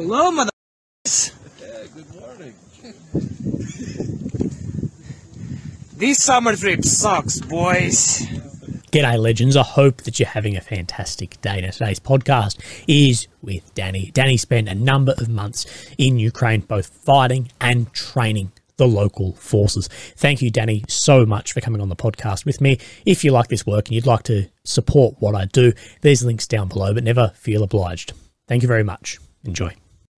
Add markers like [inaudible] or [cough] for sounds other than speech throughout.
Hello, mother. Good morning. This summer trip sucks, boys. G'day, legends. I hope that you're having a fantastic day. Now, today's podcast is with Danny. Danny spent a number of months in Ukraine, both fighting and training the local forces. Thank you, Danny, so much for coming on the podcast with me. If you like this work and you'd like to support what I do, there's links down below, but never feel obliged. Thank you very much. Enjoy.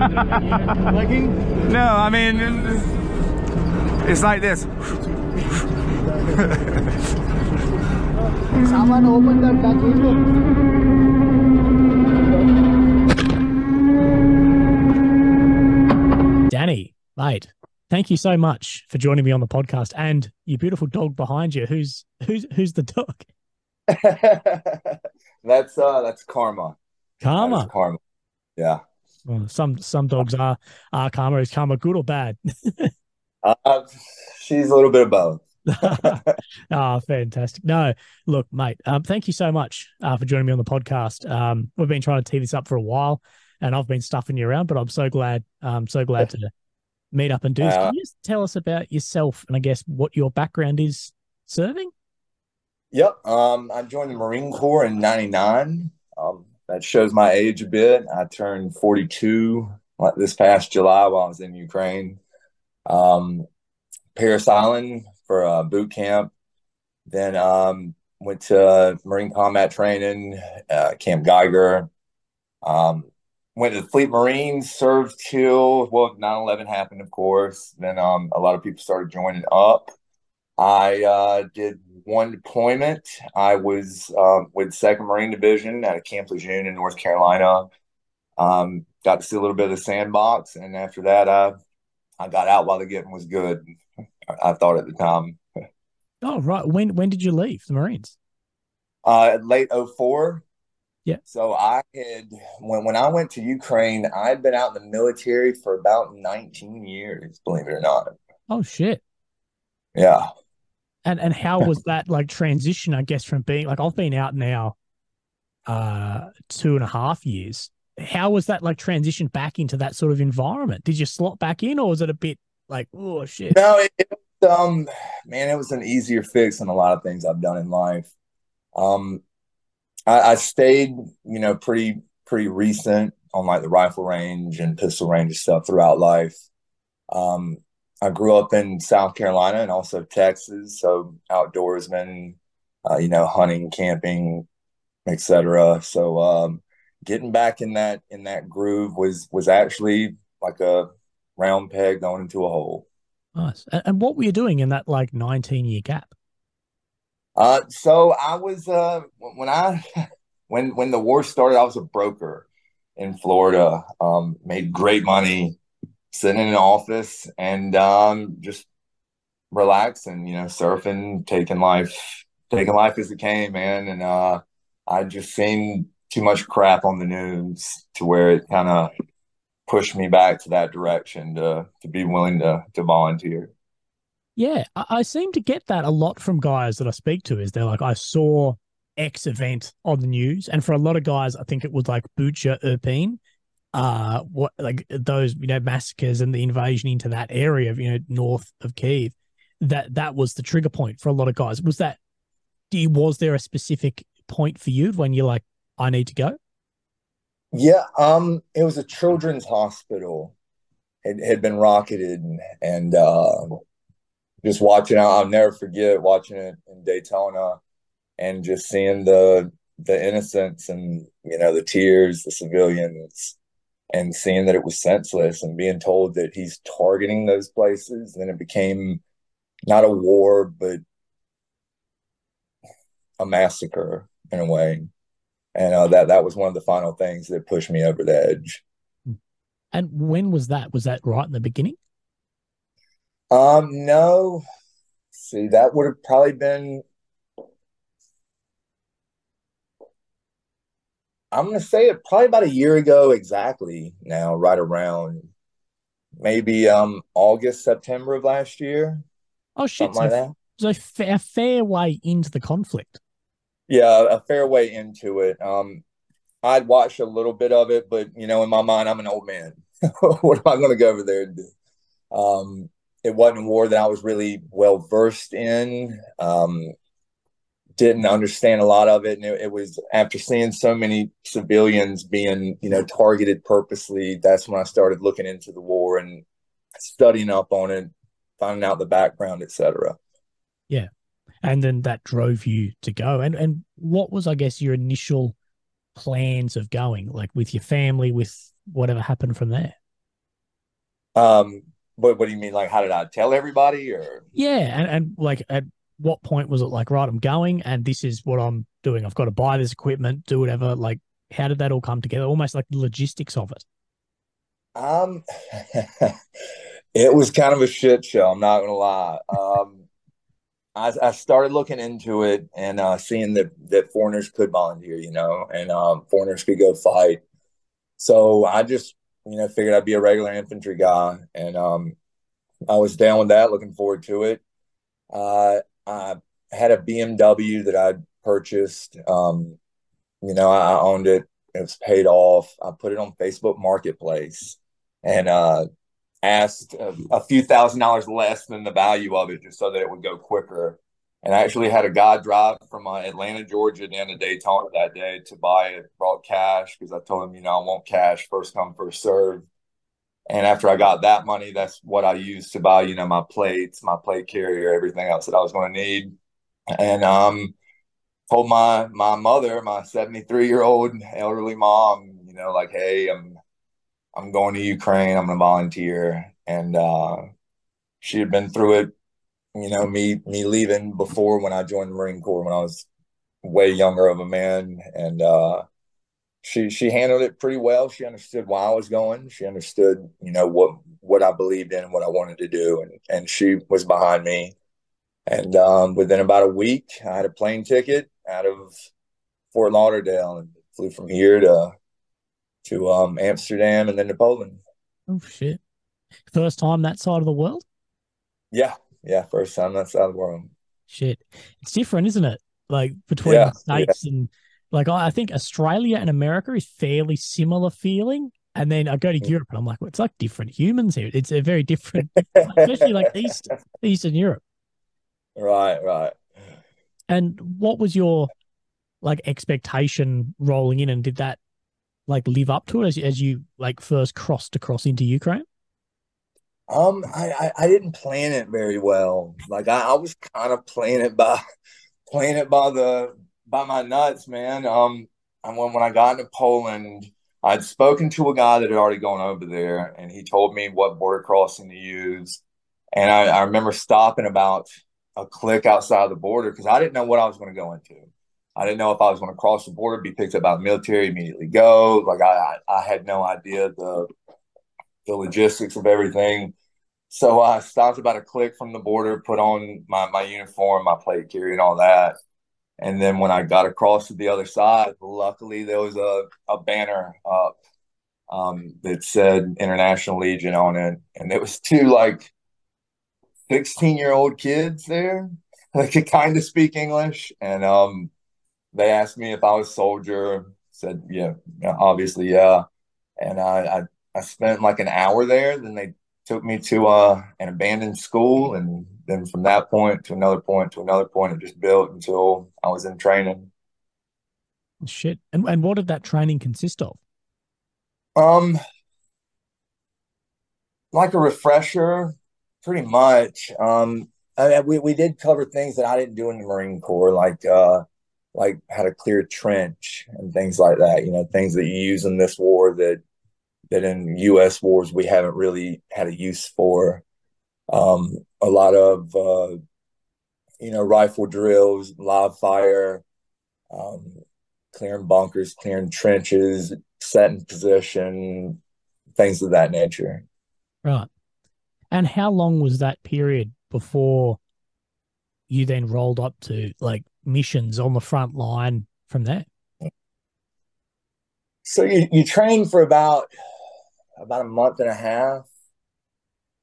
No, I mean, it's like this. Someone open the back window. Danny, mate, thank you so much for joining me on the podcast and your beautiful dog behind you. Who's who's who's the dog? [laughs] that's uh that's karma. Karma. That is karma. Yeah. Well, some some dogs are are karma. Is karma good or bad? [laughs] Uh, she's a little bit of both. oh, [laughs] fantastic. No, look, mate, um, thank you so much uh, for joining me on the podcast. Um, we've been trying to tee this up for a while and I've been stuffing you around, but I'm so glad, I'm so glad to meet up and do this. Can you just tell us about yourself and I guess what your background is serving? Yep. Um, I joined the Marine Corps in '99. That shows my age a bit. I turned 42 like this past July while I was in Ukraine. Um, Parris Island for uh, boot camp. Then um, went to Marine Combat Training, uh, Camp Geiger. Um, went to the Fleet Marines, served till well 9/11 happened, of course. Then um, a lot of people started joining up. I uh, did one deployment. I was um, with Second Marine Division at a Camp Lejeune in North Carolina. Um, got to see a little bit of the sandbox, and after that, I I got out while the getting was good. I thought at the time. Oh, right. When when did you leave the Marines? Uh, late 04. Yeah. So I had when when I went to Ukraine, I'd been out in the military for about 19 years, believe it or not. Oh shit. Yeah. And and how was that like transition, I guess, from being like I've been out now uh two and a half years. How was that like transition back into that sort of environment? Did you slot back in or was it a bit like, oh shit? No, it, it um, man, it was an easier fix than a lot of things I've done in life. Um, I, I stayed, you know, pretty pretty recent on like the rifle range and pistol range stuff throughout life. Um, I grew up in South Carolina and also Texas, so outdoorsman, uh, you know, hunting, camping, etc. So um, getting back in that in that groove was was actually like a round peg going into a hole. Nice. And, and what were you doing in that like 19 year gap? Uh, so I was uh when I [laughs] when when the war started, I was a broker in Florida. Um, made great money sitting in an office and um just relaxing, you know, surfing, taking life taking life as it came, man. And uh I just seen too much crap on the news to where it kind of pushed me back to that direction to to be willing to to volunteer. Yeah, I, seem to get that a lot from guys that I speak to. Is they're like, I saw X event on the news, and for a lot of guys, I think it was like Bucha Irpin, uh, what like those you know massacres and the invasion into that area of you know north of Kiev. That that was the trigger point for a lot of guys. Was that? Was there a specific point for you when you're like, I need to go? Yeah, um, it was a children's hospital. It had been rocketed, and, and uh, just watching. I'll never forget watching it in Daytona, and just seeing the the innocence and you know the tears, the civilians, and seeing that it was senseless, and being told that he's targeting those places. Then it became not a war, but a massacre in a way and uh, that that was one of the final things that pushed me over the edge. And when was that? Was that right in the beginning? Um, no. See, that would have probably been. I'm gonna say it probably about a year ago exactly now, right around maybe um August, September of last year, Oh shit! something like So, that. so a fair way into the conflict. Yeah, a fair way into it. Um, I'd watched a little bit of it, but you know, in my mind, I'm an old man. [laughs] What am I gonna go over there and do? Um, it wasn't a war that I was really well versed in. Um, didn't understand a lot of it, and it, it was after seeing so many civilians being, you know, targeted purposely. That's when I started looking into the war and studying up on it, finding out the background, etc. Yeah. And then that drove you to go and and what was i guess your initial plans of going like with your family with whatever happened from there Um, what what do you mean? Like, how did I tell everybody? Or yeah and, and like at what point was it like right i'm going and this is what i'm doing i've got to buy this equipment do whatever like how did that all come together almost like the logistics of it um, [laughs] it was kind of a shit show. I'm not gonna lie. Um, I I started looking into it and uh, seeing that that foreigners could volunteer, you know, and um, foreigners could go fight. So I just you know figured I'd be a regular infantry guy, and um, I was down with that. Looking forward to it. Uh, I had a BMW that I'd purchased. Um, you know, I, I owned it. It was paid off. I put it on Facebook Marketplace and uh, asked a, a few thousand dollars less than the value of it just so that it would go quicker. And I actually had a guy drive from uh, Atlanta, Georgia down to Daytona that day to buy it, brought cash because I told him, you know, I want cash, first come, first serve. And after I got that money, that's what I used to buy, you know, my plates, my plate carrier, everything else that I was going to need. And um, told my my mother, my 73 year old elderly mom, you know, like, hey, I'm I'm going to Ukraine. I'm going to volunteer. And uh, she had been through it, you know, me me leaving before when I joined the Marine Corps when I was way younger of a man. And uh, she she handled it pretty well. She understood why I was going. She understood, you know, what what I believed in, what I wanted to do, and and she was behind me. And um, within about a week, I had a plane ticket out of Fort Lauderdale and flew from here to to um, Amsterdam and then to Poland. oh shit first time that side of the world Yeah, yeah, first time that side of the world. shit it's different isn't it like between Yeah, the states and like I, think australia and america is fairly similar feeling. And then i go to europe and i'm like well, it's like different humans here. It's a very different [laughs] especially like east eastern europe. Right, right. and what was your like expectation rolling in and did that like live up to it as, as you like first crossed across into ukraine? Um, I, I, I didn't plan it very well. Like I, I was kind of playing it by [laughs] playing it by the by my nuts, man. Um, and when when I got into Poland, I'd spoken to a guy that had already gone over there, and he told me what border crossing to use. And I, I remember stopping about a click outside the border because I didn't know what I was going to go into. I didn't know if I was going to cross the border, be picked up by the military, immediately go. Like I, I, had no idea the the logistics of everything. So I stopped about a click from the border, put on my, my uniform, my plate carrier, and all that. And then when I got across to the other side, luckily there was a, a banner up um, that said International Legion on it. And it was two like 16 year old kids there [laughs] that could kind of speak English. And um, they asked me if I was a soldier. Said, yeah, obviously, yeah. And I, I, I spent like an hour there. Then they took me to uh, an abandoned school, and then from that point to another point to another point, it just built until I was in training. shit and, and what did that training consist of Um, like a refresher, pretty much. Um, I, we we did cover things that I didn't do in the Marine Corps, like uh, like how to clear a trench and things like that. You know, things that you use in this war that that in U.S. wars we haven't really had a use for. Um, a lot of uh, you know rifle drills, live fire, um, clearing bunkers, clearing trenches, setting position, things of that nature. Right. And how long was that period before you then rolled up to like missions on the front line from there? So you, you train for about about a month and a half.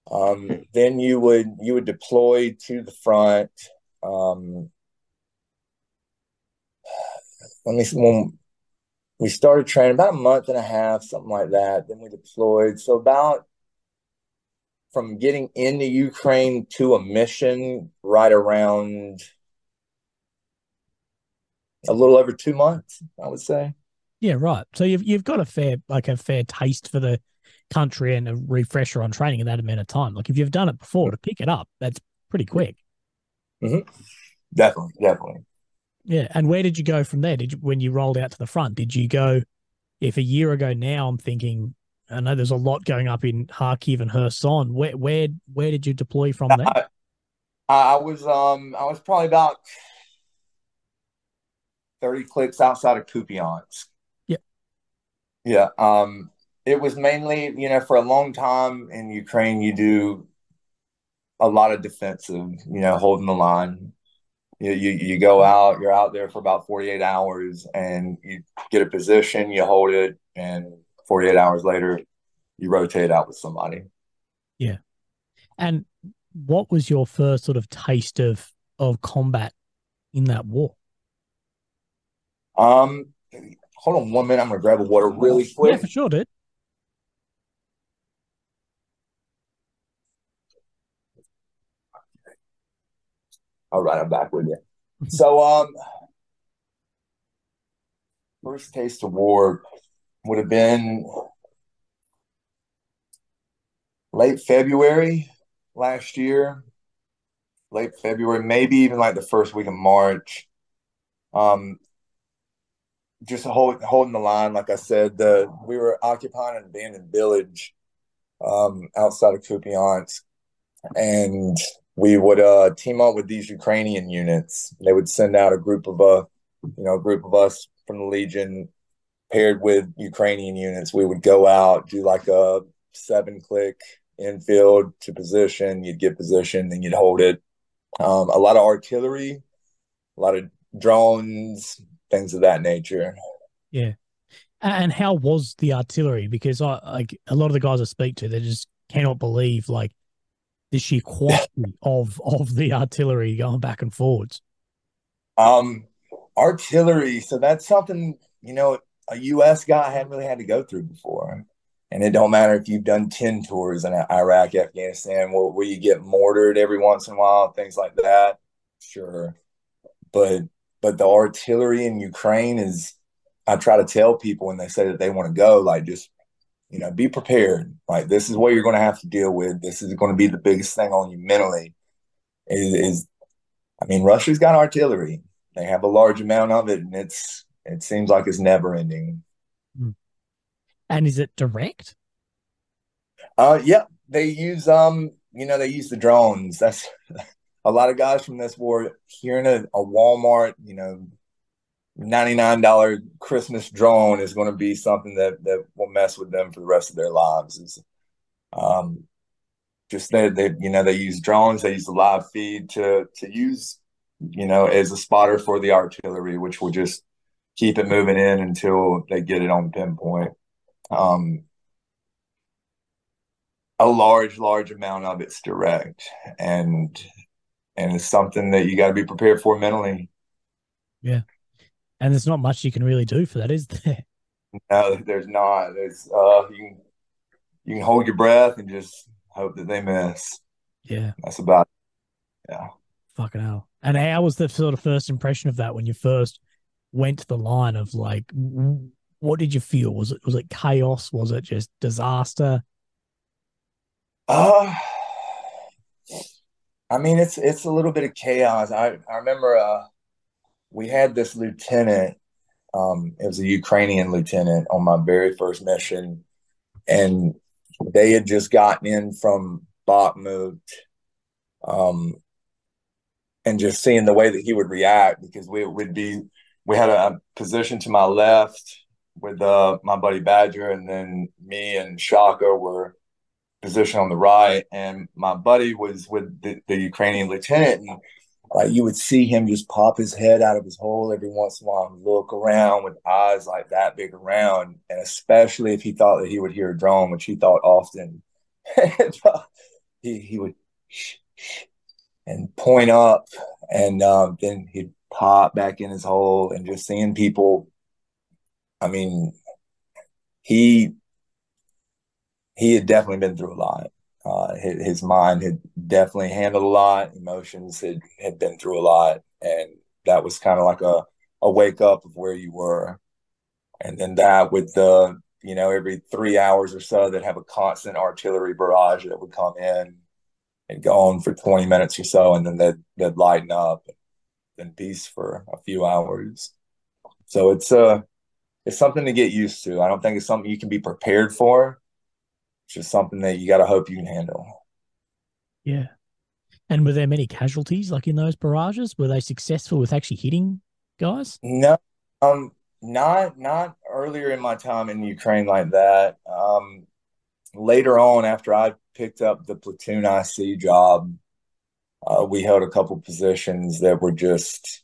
Um, then you would you would deploy to the front. Um, let me when we started training about a month and a half, something like that. Then we deployed. So about from getting into Ukraine to a mission, right around a little over two months, I would say. Yeah, right. So you've you've got a fair like a fair taste for the country and a refresher on training in that amount of time. Like if you've done it before to pick it up, that's pretty quick. Mm-hmm. Definitely, definitely. Yeah. And where did you go from there? Did you when you rolled out to the front? Did you go? If a year ago now, I'm thinking. I know there's a lot going up in Kharkiv and Kherson. Where where where did you deploy from there? I, I was um I was probably about thirty clicks outside of Kupiansk. Yeah. Yeah. Um, it was mainly, you know, for a long time in Ukraine, you do a lot of defensive, you know, holding the line. You, you you go out, you're out there for about 48 hours and you get a position, you hold it, and 48 hours later, you rotate out with somebody. Yeah. And what was your first sort of taste of of combat in that war? Um, hold on one minute. I'm gonna grab a water really quick. Yeah, for sure, dude. All right, I'm back with you. So, um, first taste of war would have been late February last year. Late February, maybe even like the first week of March. Um, just hold, holding the line. Like I said, the we were occupying an abandoned village um, outside of Kupiansk, and we would uh, team up with these Ukrainian units. They would send out a group of uh, you know, a group of us from the Legion paired with Ukrainian units. We would go out, do like a seven click infield to position. You'd get position, then you'd hold it. Um, a lot of artillery, a lot of drones, things of that nature. Yeah. And how was the artillery? Because I like a lot of the guys I speak to, they just cannot believe like the sheer quality of of the artillery going back and forwards. Um, artillery. So that's something you know a U.S. guy hadn't really had to go through before. And it don't matter if you've done ten tours in Iraq, Afghanistan, where, where you get mortared every once in a while, things like that. Sure, but but the artillery in Ukraine is. I try to tell people when they say that they want to go, like just you know, be prepared. Like this is what you're going to have to deal with. This is going to be the biggest thing on you mentally. Is, is I mean, Russia's got artillery. They have a large amount of it, and it's it seems like it's never ending. And is it direct? Uh, yeah, they use um, you know, they use the drones. That's [laughs] a lot of guys from this war hearing a, a Walmart, you know, $99 Christmas drone is going to be something that, that will mess with them for the rest of their lives. Is um, just that they, you know, they use drones, they use the live feed to, to use, you know, as a spotter for the artillery, which will just keep it moving in until they get it on pinpoint. Um, a large, large amount of it's direct and, and it's something that you got to be prepared for mentally. Yeah and there's not much you can really do for that, is there? [laughs] No, there's not. There's uh, you can you can hold your breath and just hope that they miss. Yeah, that's about. It. Yeah. Fucking hell. And how was the sort of first impression of that when you first went to the line of like, what did you feel? Was it was it chaos? Was it just disaster? Uh I mean, it's it's a little bit of chaos. I I remember uh we had this lieutenant. Um, it was a Ukrainian lieutenant on my very first mission, and they had just gotten in from Bakhmut, um, and just seeing the way that he would react because we would be we had a position to my left with uh, my buddy Badger, and then me and Shaka were positioned on the right, and my buddy was with the, the Ukrainian lieutenant, and like you would see him just pop his head out of his hole every once in a while and look around with eyes like that big around, and especially if he thought that he would hear a drone, which he thought often, [laughs] he he would and point up, and um, then he'd pop back in his hole, and just seeing people. I mean, he he had definitely been through a lot. Uh, his, his, mind had definitely handled a lot. Emotions had, had been through a lot, and that was kind of like a a wake up of where you were. And then that with the you know every three hours or so that have a constant artillery barrage that would come in and go on for 20 minutes or so and then they'd, they'd lighten up and peace for a few hours so it's uh it's something to get used to i don't think it's something you can be prepared for just something that you got to hope you can handle. Yeah. And were there many casualties like in those barrages? Were they successful with actually hitting guys? No, um, not not earlier in my time in Ukraine like that. Um, later on, after I picked up the platoon IC job, uh, we held a couple positions that were just.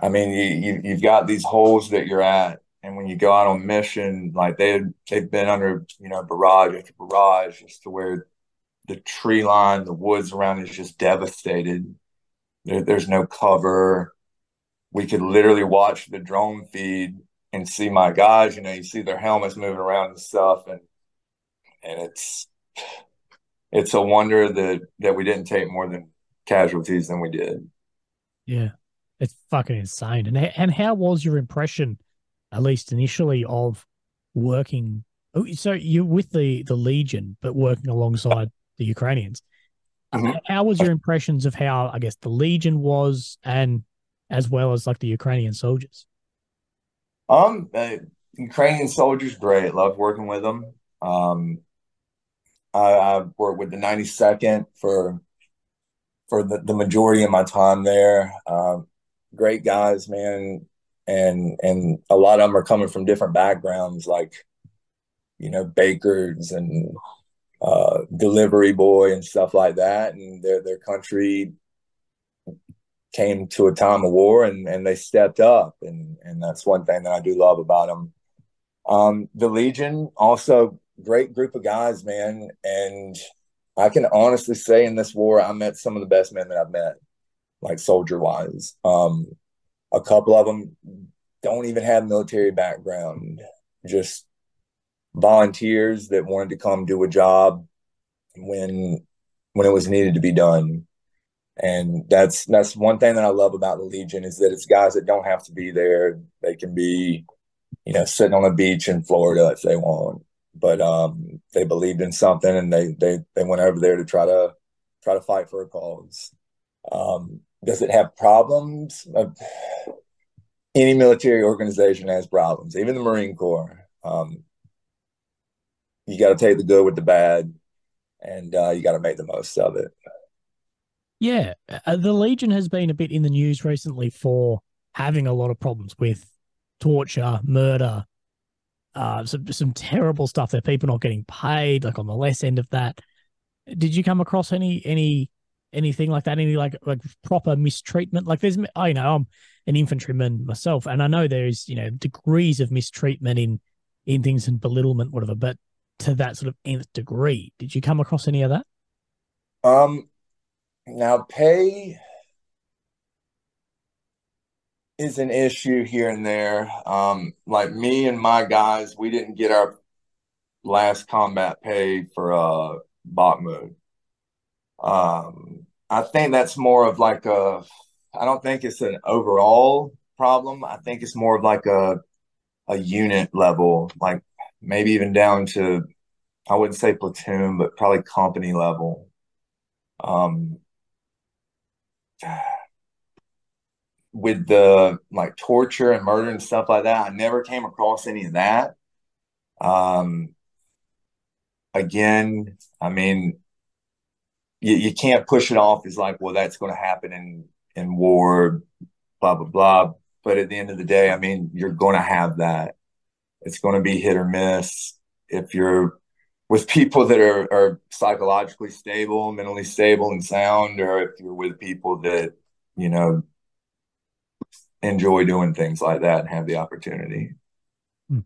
I mean, you, you you've got these holes that you're at, and when you go out on mission, like they they've been under you know barrage after barrage, just to where the tree line, the woods around is just devastated. There, there's no cover. We could literally watch the drone feed and see my guys. You know, you see their helmets moving around and stuff, and and it's it's a wonder that that we didn't take more than casualties than we did. Yeah, it's fucking insane. And and how was your impression at least initially, of working. Oh, so you're with the the Legion, but working alongside the Ukrainians. Mm-hmm. How was your impressions of how I guess the Legion was, and as well as like the Ukrainian soldiers? Um, uh, Ukrainian soldiers, great. Loved working with them. Um, I, I worked with the 92nd for for the, the majority of my time there. Um, great guys, man and and a lot of them are coming from different backgrounds like you know bakers and uh, delivery boy and stuff like that. And their their country came to a time of war and and they stepped up. And and that's one thing that I do love about them um, the legion also great group of guys man. And I can honestly say in this war I met some of the best men that I've met like soldier wise um, a couple of them don't even have military background, just volunteers that wanted to come do a job when when it was needed to be done. And that's that's one thing that I love about the Legion is that it's guys that don't have to be there. They can be, you know, sitting on the beach in Florida if they want. But um, they believed in something and they they they went over there to try to try to fight for a cause. Um, does it have problems? Uh, any military organization has problems, even the Marine Corps. Um, you got to take the good with the bad, and uh, you got to make the most of it. Yeah, uh, the Legion has been a bit in the news recently for having a lot of problems with torture, murder, uh, some some terrible stuff. There, people not getting paid, like on the less end of that. Did you come across any any anything like that? Any like like proper mistreatment? Like there's, I know I'm an infantryman myself, and I know there's you know degrees of mistreatment in in things and belittlement, whatever. But to that sort of nth degree, did you come across any of that? Um, now pay is an issue here and there. Um, like me and my guys, we didn't get our last combat pay for uh Bakhmut. Um, I think that's more of like a. I don't think it's an overall problem. I think it's more of like a a unit level, like maybe even down to I wouldn't say platoon, but probably company level. Um, with the like torture and murder and stuff like that, I never came across any of that. Um, again, I mean, you, you can't push it off as like, well, that's going to happen in in war, blah blah blah. But at the end of the day, I mean, you're going to have that. it's going to be hit or miss. If you're with people that are, are psychologically stable, mentally stable and sound, or if you're with people that, you know, enjoy doing things like that and have the opportunity. Hmm.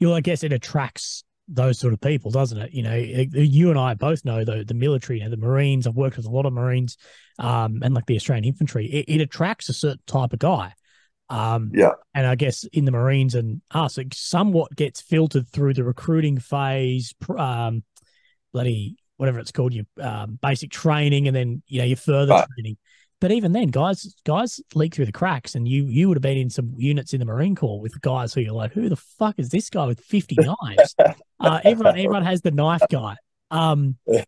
You know, I guess it attracts those sort of people, doesn't it? You know, you and I both know the the military, you know, the Marines. I've worked with a lot of Marines, um, and like the Australian infantry. It, it attracts a certain type of guy. Um, Yeah. and I guess in the Marines and us, it somewhat gets filtered through the recruiting phase, um, bloody whatever it's called, your um, basic training, and then you know your further Right. training. But even then, guys, guys leak through the cracks, and you you would have been in some units in the Marine Corps with guys who you're like, who the fuck is this guy with fifty knives? [laughs] uh, everyone everyone has the knife guy. Um, [laughs] and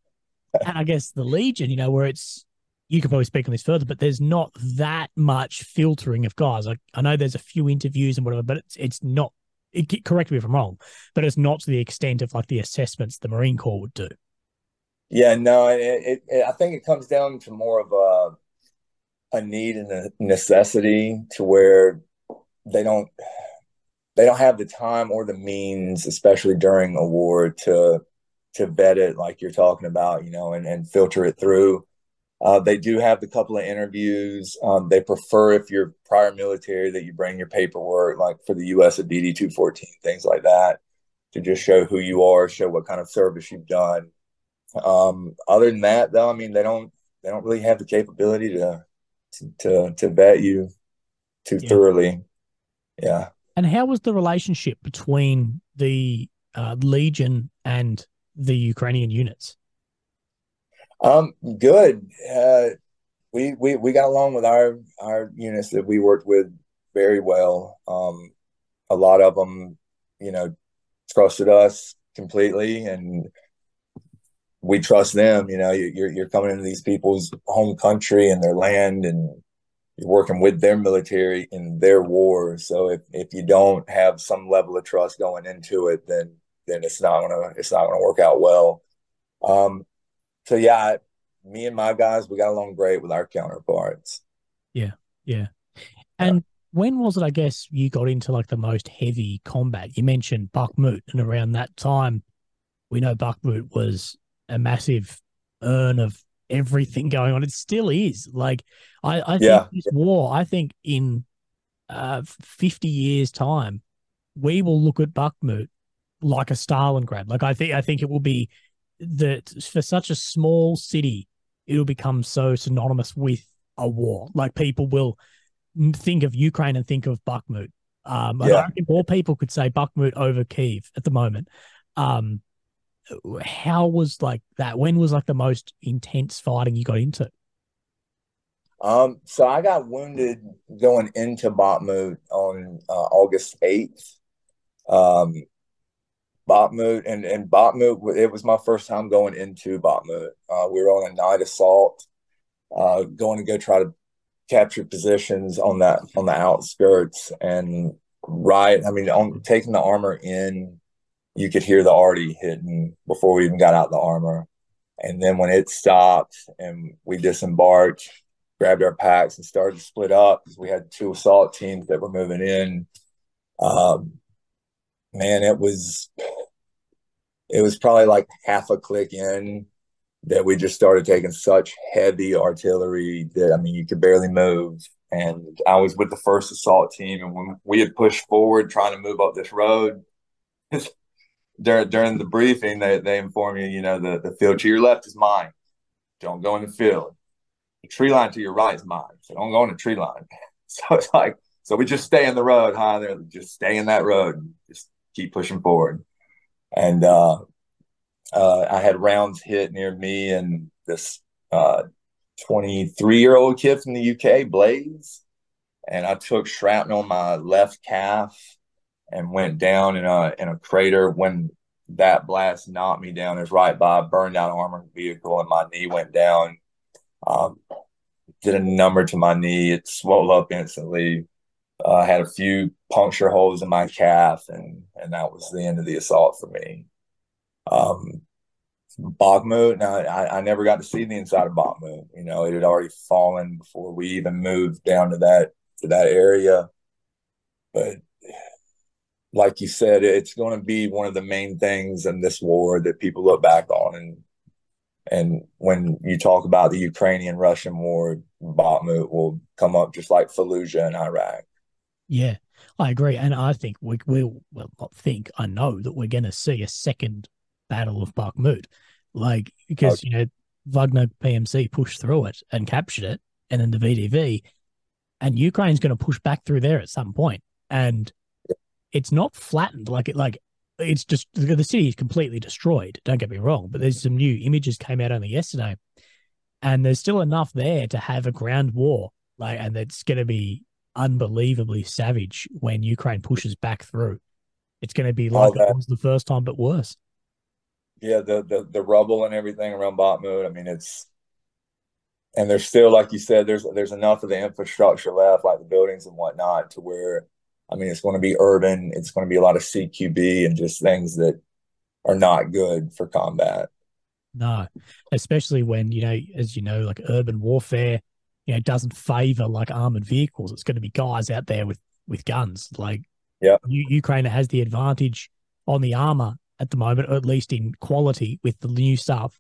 I guess the Legion, you know, where it's you could probably speak on this further, but there's not that much filtering of guys. Like I know there's a few interviews and whatever, but it's it's not. It, correct me if I'm wrong, but it's not to the extent of like the assessments the Marine Corps would do. Yeah, no, it, it, it I think it comes down to more of a a need and a necessity to where they don't they don't have the time or the means, especially during a war, to to vet it like you're talking about, you know, and, and filter it through. Uh, they do have the couple of interviews. Um, they prefer if you're prior military that you bring your paperwork, like for the U.S. a DD two fourteen, things like that, to just show who you are, show what kind of service you've done. Um, other than that, though, I mean, they don't they don't really have the capability to to to, vet you too Yeah. thoroughly. Yeah. And how was the relationship between the uh, Legion and the Ukrainian units? Um, good. Uh, we we we got along with our our units that we worked with very well. Um, a lot of them, you know, trusted us completely, and we trust them. You know, you- you're you're coming into these people's home country and their land, and you're working with their military in their war. So if if you don't have some level of trust going into it, then then it's not gonna it's not gonna work out well. Um, so yeah, me and my guys, we got along great with our counterparts. Yeah. Yeah, and when was it, I guess, you got into like the most heavy combat? You mentioned Bakhmut, and around that time, we know Bakhmut was a massive urn of everything going on. It still is. Like, I, I think Yeah. this war, I think in uh, 50 years' time, we will look at Bakhmut like a Stalingrad. Like, I think, I think it will be that for such a small city, it'll become so synonymous with a war. Like people will think of Ukraine and think of Bakhmut. Um, Yeah. I reckon more people could say Bakhmut over Kiev at the moment. Um, how was like that? When was like the most intense fighting you got into? Um, so I got wounded going into Bakhmut on uh, August 8th. Um, Bakhmut and, and Bakhmut, it was my first time going into Bakhmut. Uh, we were on a night assault, uh, going to go try to capture positions on that on the outskirts and right. I mean, on taking the armor in, you could hear the arty hitting before we even got out the armor. And then when it stopped and we disembarked, grabbed our packs and started to split up because we had two assault teams that were moving in. Um, man, it was it was probably like half a click in that we just started taking such heavy artillery that I mean you could barely move. And I was with the first assault team, and when we had pushed forward trying to move up this road, [laughs] during during the briefing, they they informed you, you know, the the field to your left is mine. Don't go in the field the tree line to your right is mine. So don't go in the tree line. [laughs] So it's like, so we just stay in the road, huh? There, just stay in that road and just keep pushing forward. And uh, uh, I had rounds hit near me and this 23 year old kid from the UK, Blaze. And I took shrapnel on my left calf and went down in a in a crater when that blast knocked me down. Was right by a burned out armored vehicle and my knee went down. Um, did a number to my knee. It swelled up instantly. Uh, I had a few puncture holes in my calf, and and that was the end of the assault for me. Um, Bakhmut. Now, I, I never got to see the inside of Bakhmut. You know, it had already fallen before we even moved down to that to that area. But like you said, it's going to be one of the main things in this war that people look back on. And and when you talk about the Ukrainian Russian war, Bakhmut will come up just like Fallujah in Iraq. Yeah, I agree, and I think we will. Well, not think. I know that we're going to see a second battle of Bakhmut, like because you know Wagner PMC pushed through it and captured it, and then the VDV, and Ukraine's going to push back through there at some point, and it's not flattened like it like it's just the city is completely destroyed. Don't get me wrong, but there's some new images came out only yesterday, and there's still enough there to have a ground war. Like, and it's going to be unbelievably savage when Ukraine pushes back through. It's going to be like that- it was the first time, but worse. Yeah, the the the rubble and everything around Bakhmut. I mean, it's and there's still, like you said, there's there's enough of the infrastructure left, like the buildings and whatnot, to where I mean, it's going to be urban. It's going to be a lot of CQB and just things that are not good for combat. No, especially when you know, as you know, like urban warfare, you know, doesn't favor like armored vehicles. It's going to be guys out there with with guns. Like, Yeah. U- Ukraine has the advantage on the armor at the moment, or at least in quality with the new stuff.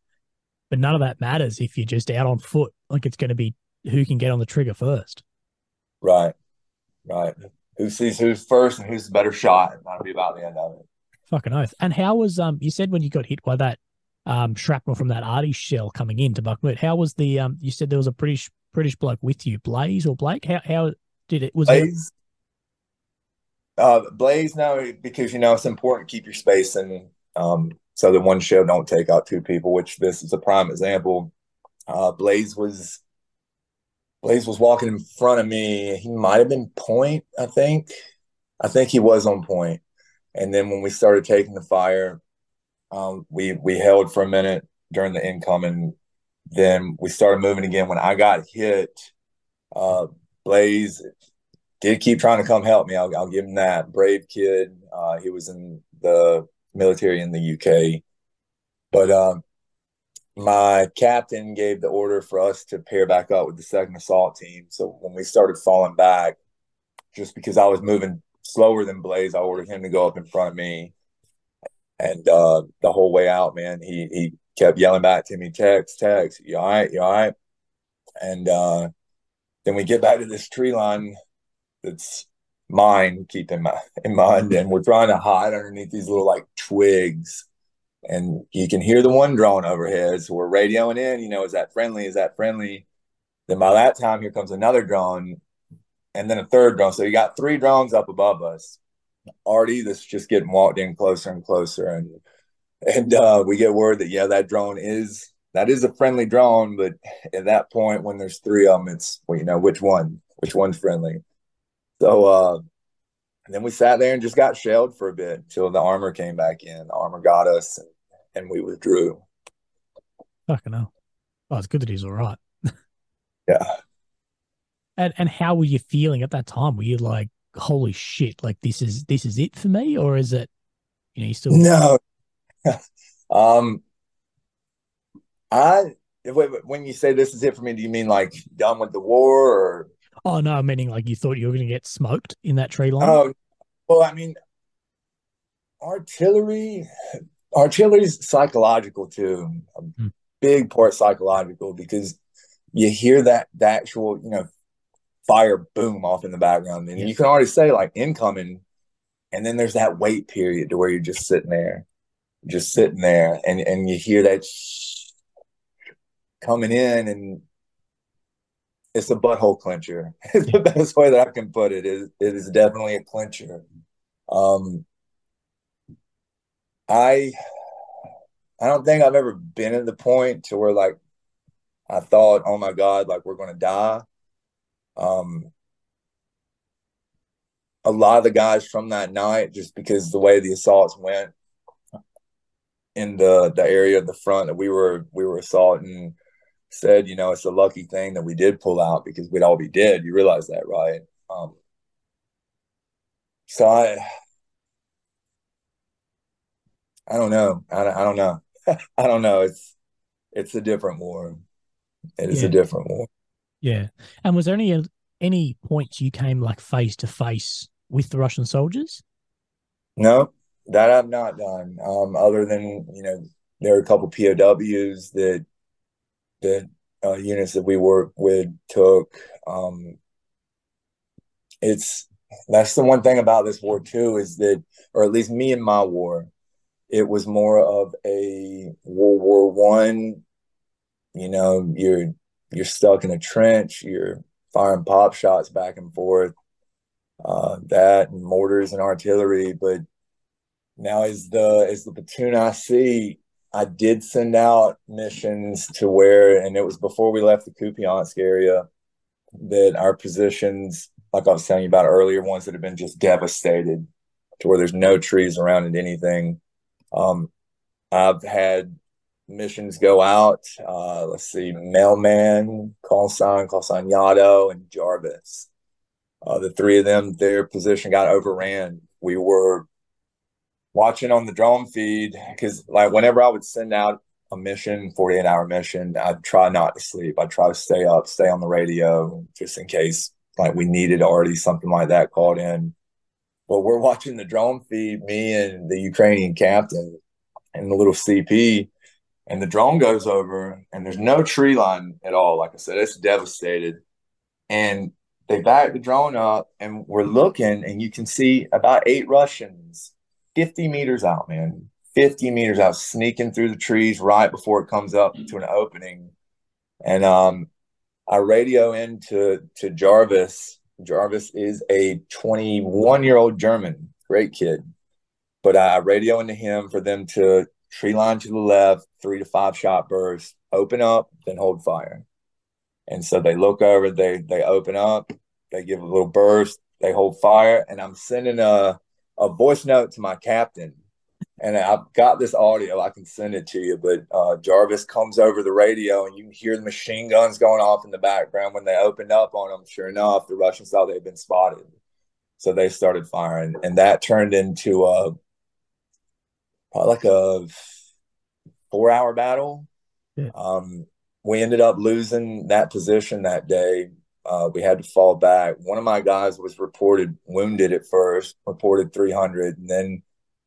But none of that matters if you're just out on foot. Like, it's going to be who can get on the trigger first. Right, right. Who sees who's first and who's the better shot? and That'll be about the end of it. Fucking oath. And how was um? You said when you got hit by that um shrapnel from that arty shell coming into Bakhmut. How was the um? You said there was a British British bloke with you, Blaze or Blake. How how did it? Was it? Blaze, uh, Blaze, no, because you know it's important to keep your space and um, so that one show don't take out two people. Which this is a prime example. Uh, Blaze was Blaze was walking in front of me. He might have been point, I think. I think he was on point. And then when we started taking the fire, um, we we held for a minute during the incoming. Then we started moving again. When I got hit, uh, Blaze did keep trying to come help me. I'll, I'll give him that. Brave kid. Uh, he was in the military in the UK. But um, my captain gave the order for us to pair back up with the second assault team. So when we started falling back, just because I was moving slower than Blaze, I ordered him to go up in front of me. And uh, the whole way out, man, he he kept yelling back to me, "Tex, Tex, you all right? You all right?" And uh, then we get back to this tree line that's mine, keep in, mi- in mind, and we're trying to hide underneath these little like twigs. And you can hear the one drone overhead. So we're radioing in, you know, is that friendly? Is that friendly? Then by that time, here comes another drone and then a third drone. So you got three drones up above us. Already, that's just getting walked in closer and closer. And and uh, we get word that, yeah, that drone is that is a friendly drone. But at that point, when there's three of them, it's, well, you know, which one? Which one's friendly? So uh, and then we sat there and just got shelled for a bit until the armor came back in. The armor got us, and, and we withdrew. Fucking hell. Oh, it's good that he's all right. [laughs] Yeah. And and how were you feeling at that time? Were you like, holy shit, like this is this is it for me, or is it, you know, you still No. [laughs] um, I when you say this is it for me, do you mean like done with the war or? Oh no, meaning like you thought you were going to get smoked in that tree line. Oh, well, I mean, artillery, artillery's psychological too. A Hmm. big part psychological because you hear that the actual, you know, fire boom off in the background, and Yeah. you can already say like incoming, and then there's that wait period to where you're just sitting there, just sitting there, and and you hear that sh- coming in, and it's a butthole clincher. It's [laughs] the best way that I can put it. Is it is definitely a clincher. Um, I I don't think I've ever been at the point to where like I thought, oh my God, like we're gonna die. Um, a lot of the guys from that night, just because the way the assaults went in the the area of the front that we were we were assaulting, said, you know, it's a lucky thing that we did pull out because we'd all be dead. You realize that, right? Um, so I I don't know. I, don't- I don't know. [laughs] I don't know. It's it's a different war. It is Yeah. a different war. Yeah. And was there any any points you came like face to face with the Russian soldiers? No, that I've not done. Um, other than you know, there are a couple POWs that that uh, units that we work with took. Um, it's that's the one thing about this war too is that, or at least me and my war, it was more of a World War One. You know, you're you're stuck in a trench. You're firing pop shots back and forth. Uh, that and mortars and artillery, but now as the as the platoon I see, I did send out missions to where, and it was before we left the Kupiansk area, that our positions, like I was telling you about earlier, ones that have been just devastated to where there's no trees around and anything. Um, I've had missions go out. Uh, let's see, Mailman, Call sign, Call sign Yado, and Jarvis. Uh, the three of them, their position got overran. We were watching on the drone feed because like whenever I would send out a mission, 48 hour mission, I'd try not to sleep. I'd try to stay up, stay on the radio just in case like we needed already something like that called in. But we're watching the drone feed, me and the Ukrainian captain and the little CP, and the drone goes over and there's no tree line at all. Like I said, it's devastated. And they back the drone up and we're looking and you can see about eight Russians 50 meters out, man. 50 meters out, sneaking through the trees right before it comes up to an opening. And um, I radio into to Jarvis. Jarvis is a 21 year old German, great kid. But I radio into him for them to tree line to the left, three to five shot bursts, open up, then hold fire. And so they look over, they they open up, they give a little burst, they hold fire, and I'm sending a a voice note to my captain, and I've got this audio. I can send it to you. But uh, Jarvis comes over the radio, and you hear the machine guns going off in the background. When they opened up on them, sure enough, the Russians thought they had been spotted, so they started firing, and that turned into a probably like a four-hour battle. Yeah. Um, we ended up losing that position that day uh, we had to fall back. One of my guys was reported wounded at first, reported 300, and then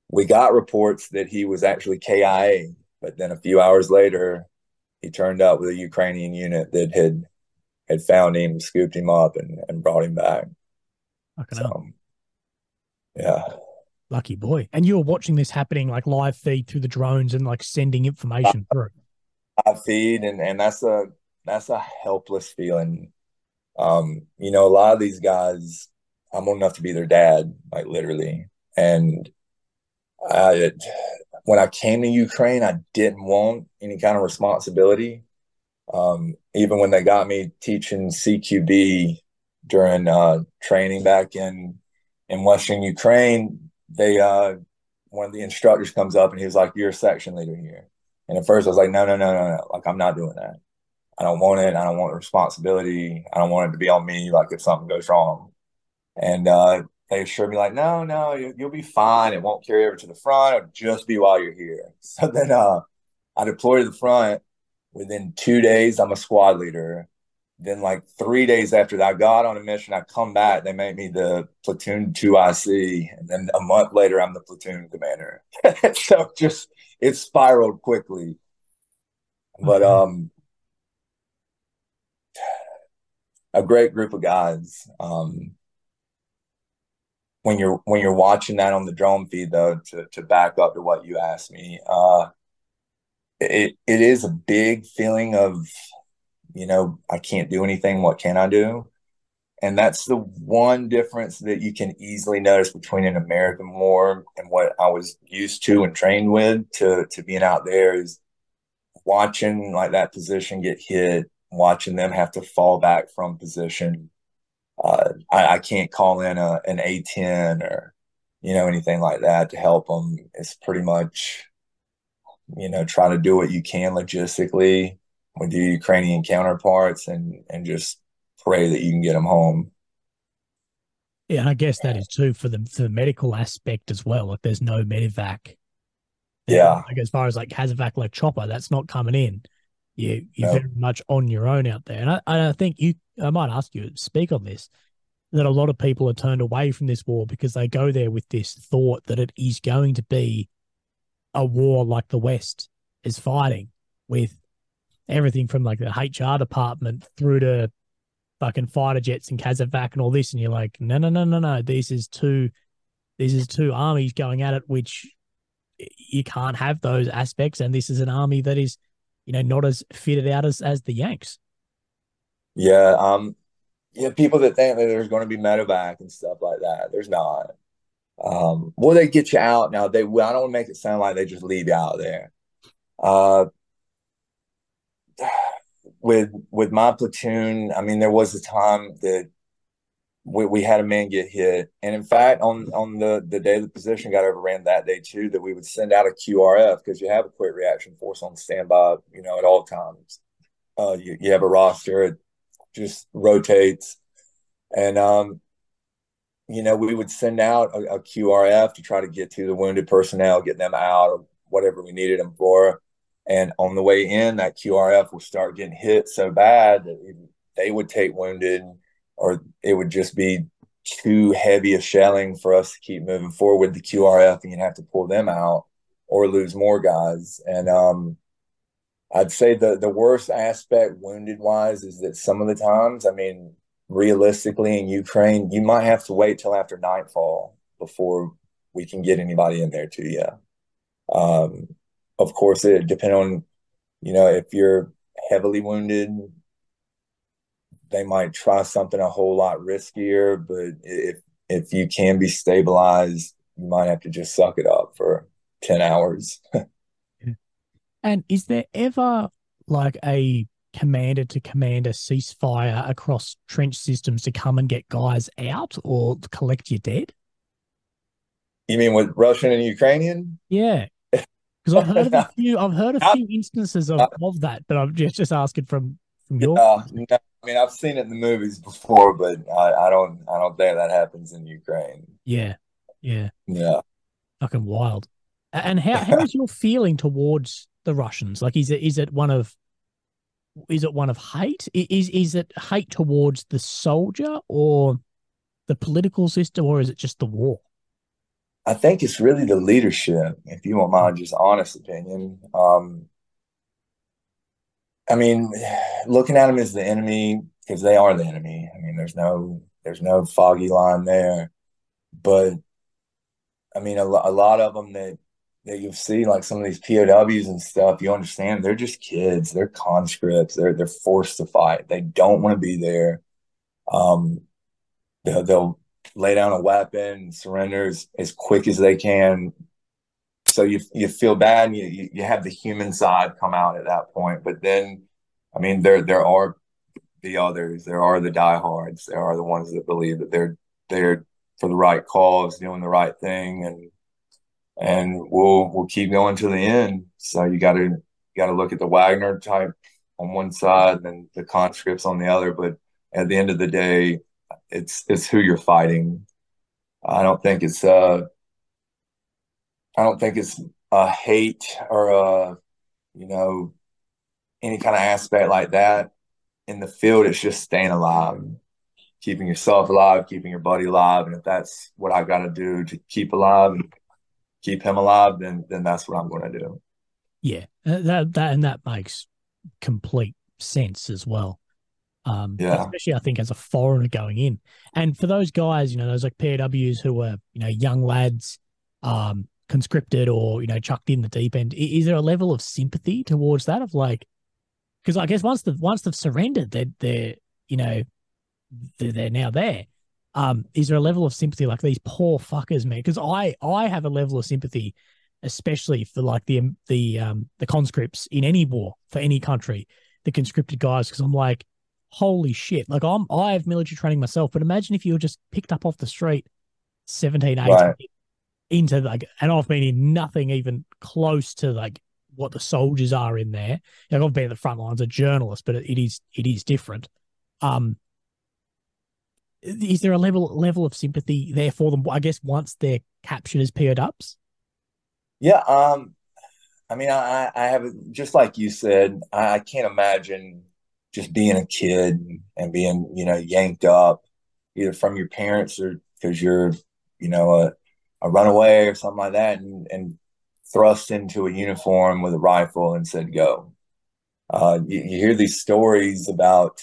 we got reports that he was actually KIA. But then a few hours later, he turned up with a Ukrainian unit that had had found him, scooped him up, and, and brought him back. So, hell. yeah, Lucky boy. And you were watching this happening like live feed through the drones and like sending information [laughs] through. I feed, and and that's a that's a helpless feeling. Um, you know, a lot of these guys, I'm old enough to be their dad, like literally, and I when I came to Ukraine, I didn't want any kind of responsibility. Um, even when they got me teaching CQB during uh, training back in in Western Ukraine, they uh, one of the instructors comes up and he was like, "You're a section leader here." And at first, I was like, "No, no, no, no, no! Like, I'm not doing that. I don't want it. I don't want the responsibility. I don't want it to be on me. Like, if something goes wrong." And uh, they assured me like, no, no, you, you'll be fine. It won't carry over to the front. It'll just be while you're here. [laughs] So then uh, I deployed to the front. Within two days, I'm a squad leader. Then like three days after that, I got on a mission. I come back. They made me the platoon two IC, and then a month later, I'm the platoon commander. [laughs] so just it spiraled quickly. But um, a great group of guys. Um, when you're when you're watching that on the drone feed though to to back up to what you asked me uh it it is a big feeling of you know I can't do anything what can I do? And that's the one difference that you can easily notice between an American war and what I was used to and trained with to to being out there is watching like that position get hit watching them have to fall back from position I, I can't call in a, an A10 or, you know, anything like that to help them. It's pretty much, you know, try to do what you can logistically with your Ukrainian counterparts and, and just pray that you can get them home. Yeah, and I guess that is too for the for the medical aspect as well. Like there's no medevac. Yeah. Like as far as like casevac like chopper, that's not coming in. You you're No. very much on your own out there. And I, I think you I might ask you to speak on this. That a lot of people are turned away from this war because they go there with this thought that it is going to be a war like the West is fighting with everything from like the HR department through to fucking fighter jets and casevac and all this, and you're like, no, no, no, no, no. This is two, this is two armies going at it, which you can't have those aspects, and this is an army that is, you know, not as fitted out as as the Yanks. Yeah, um, yeah, people that think that there's going to be medevac and stuff like that. There's not. Um, will they get you out? Now they will. I don't make it sound like they just leave you out there. Uh, [sighs] with with my platoon, I mean, there was a time that we, we had a man get hit, and in fact, on on the the day the position got overran that day too, that we would send out a QRF because you have a quick reaction force on standby, you know, at all times. Uh, you, you have a roster, just rotates, and um, you know, we would send out a, a QRF to try to get to the wounded personnel, get them out, or whatever we needed them for. And on the way in, that QRF would start getting hit so bad that they would take wounded, or it would just be too heavy a shelling for us to keep moving forward the QRF, and you'd have to pull them out or lose more guys. And um, I'd say the the worst aspect, wounded wise, is that some of the times, I mean, realistically in Ukraine, you might have to wait till after nightfall before we can get anybody in there to you. Um, of course, it depend on, you know, if you're heavily wounded, they might try something a whole lot riskier. But if if you can be stabilized, you might have to just suck it up for ten hours. [laughs] and is there ever like a commander to commander ceasefire across trench systems to come and get guys out or collect your dead? You mean with Russian and Ukrainian? Yeah, [laughs] because I've heard of a few. I've heard a few instances of, of that, but I'm just just asking from from your. Uh, no, I mean, I've seen it in the movies before, but I, I don't. I don't think that happens in Ukraine. Yeah, yeah, yeah. Fucking wild. And how how is your feeling towards the Russians? Like, is it is it one of is it one of hate? Is is it hate towards the soldier or the political system, or is it just the war? I think it's really the leadership, if you want my just honest opinion. Um, I mean, looking at them as the enemy because they are the enemy. I mean, there's no there's no foggy line there, but I mean, a, a lot of them that that you'll see, like some of these POWs and stuff, you understand they're just kids, they're conscripts, they're they're forced to fight. They don't want to be there. Um, they'll, they'll lay down a weapon, surrender as, as quick as they can. So you you feel bad, and you you have the human side come out at that point. But then, I mean, there there are the others. There are the diehards. There are the ones that believe that they're they're for the right cause, doing the right thing, and and we'll we'll keep going to the end. So you got to got to look at the Wagner type on one side and the conscripts on the other. But at the end of the day, it's it's who you're fighting. I don't think it's uh I don't think it's a hate or a you know any kind of aspect like that in the field. It's just staying alive, keeping yourself alive, keeping your buddy alive, and if that's what I've got to do to keep alive and keep him alive, then then that's what I'm going to do. Yeah, uh, that that and that makes complete sense as well. Um, yeah. especially I think as a foreigner going in, and for those guys, you know, those like POWs who were you know young lads, um, conscripted or you know chucked in the deep end. Is there a level of sympathy towards that of like, because I guess once the once they've surrendered, they're they're you know they're, they're now there. Um, is there a level of sympathy like these poor fuckers, man? Because I I have a level of sympathy, especially for like the the um the conscripts in any war for any country, the conscripted guys, because I'm like holy shit. Like I'm I have military training myself, but imagine if you were just picked up off the street 17, 18 Right. into like and I've been in nothing even close to like what the soldiers are in there. Like I've been at the front lines, a journalist, but it, it is it is different. Um is there a level level of sympathy there for them? I guess once they're captured as POWs. Yeah, um, I mean, I, I have just like you said, I, can't imagine just being a kid and being, you know, yanked up, either from your parents or because you're, you know, a, a runaway or something like that, and, and thrust into a uniform with a rifle and said, go. Uh, you, you hear these stories about,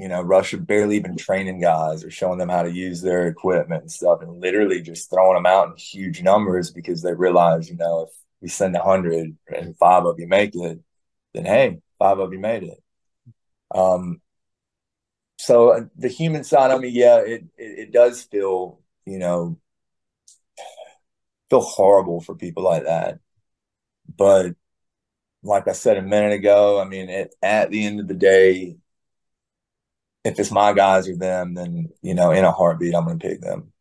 you know, Russia barely even training guys or showing them how to use their equipment and stuff, and literally just throwing them out in huge numbers because they realize, you know, if we send a hundred and five of you make it, then hey, five of you made it. Um, so uh, the human side of me, yeah, it, it, it does feel, you know, feel horrible for people like that. But like I said a minute ago, I mean, at the end of the day, if it's my guys or them, then you know, in a heartbeat, I'm going to pick them.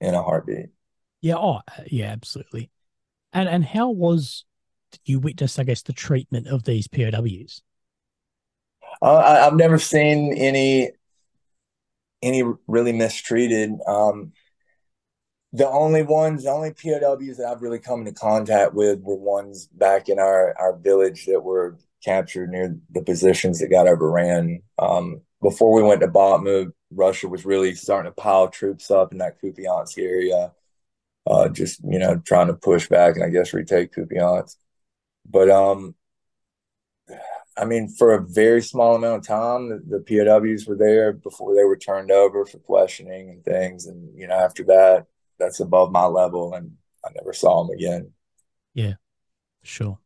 In a heartbeat. Yeah. Oh, yeah. Absolutely. And and how was you witness? I guess the treatment of these POWs. Uh, I, I've never seen any any really mistreated. Um, the only ones, the only POWs that I've really come into contact with were ones back in our our village that were captured near the positions that got overran. Um, before we went to Bakhmut, Russia was really starting to pile troops up in that Kupiansk area, uh, just you know trying to push back and I guess retake Kupiansk. But um, I mean, for a very small amount of time, the, the POWs were there before they were turned over for questioning and things, and you know after that that's above my level, and I never saw them again. Yeah, sure.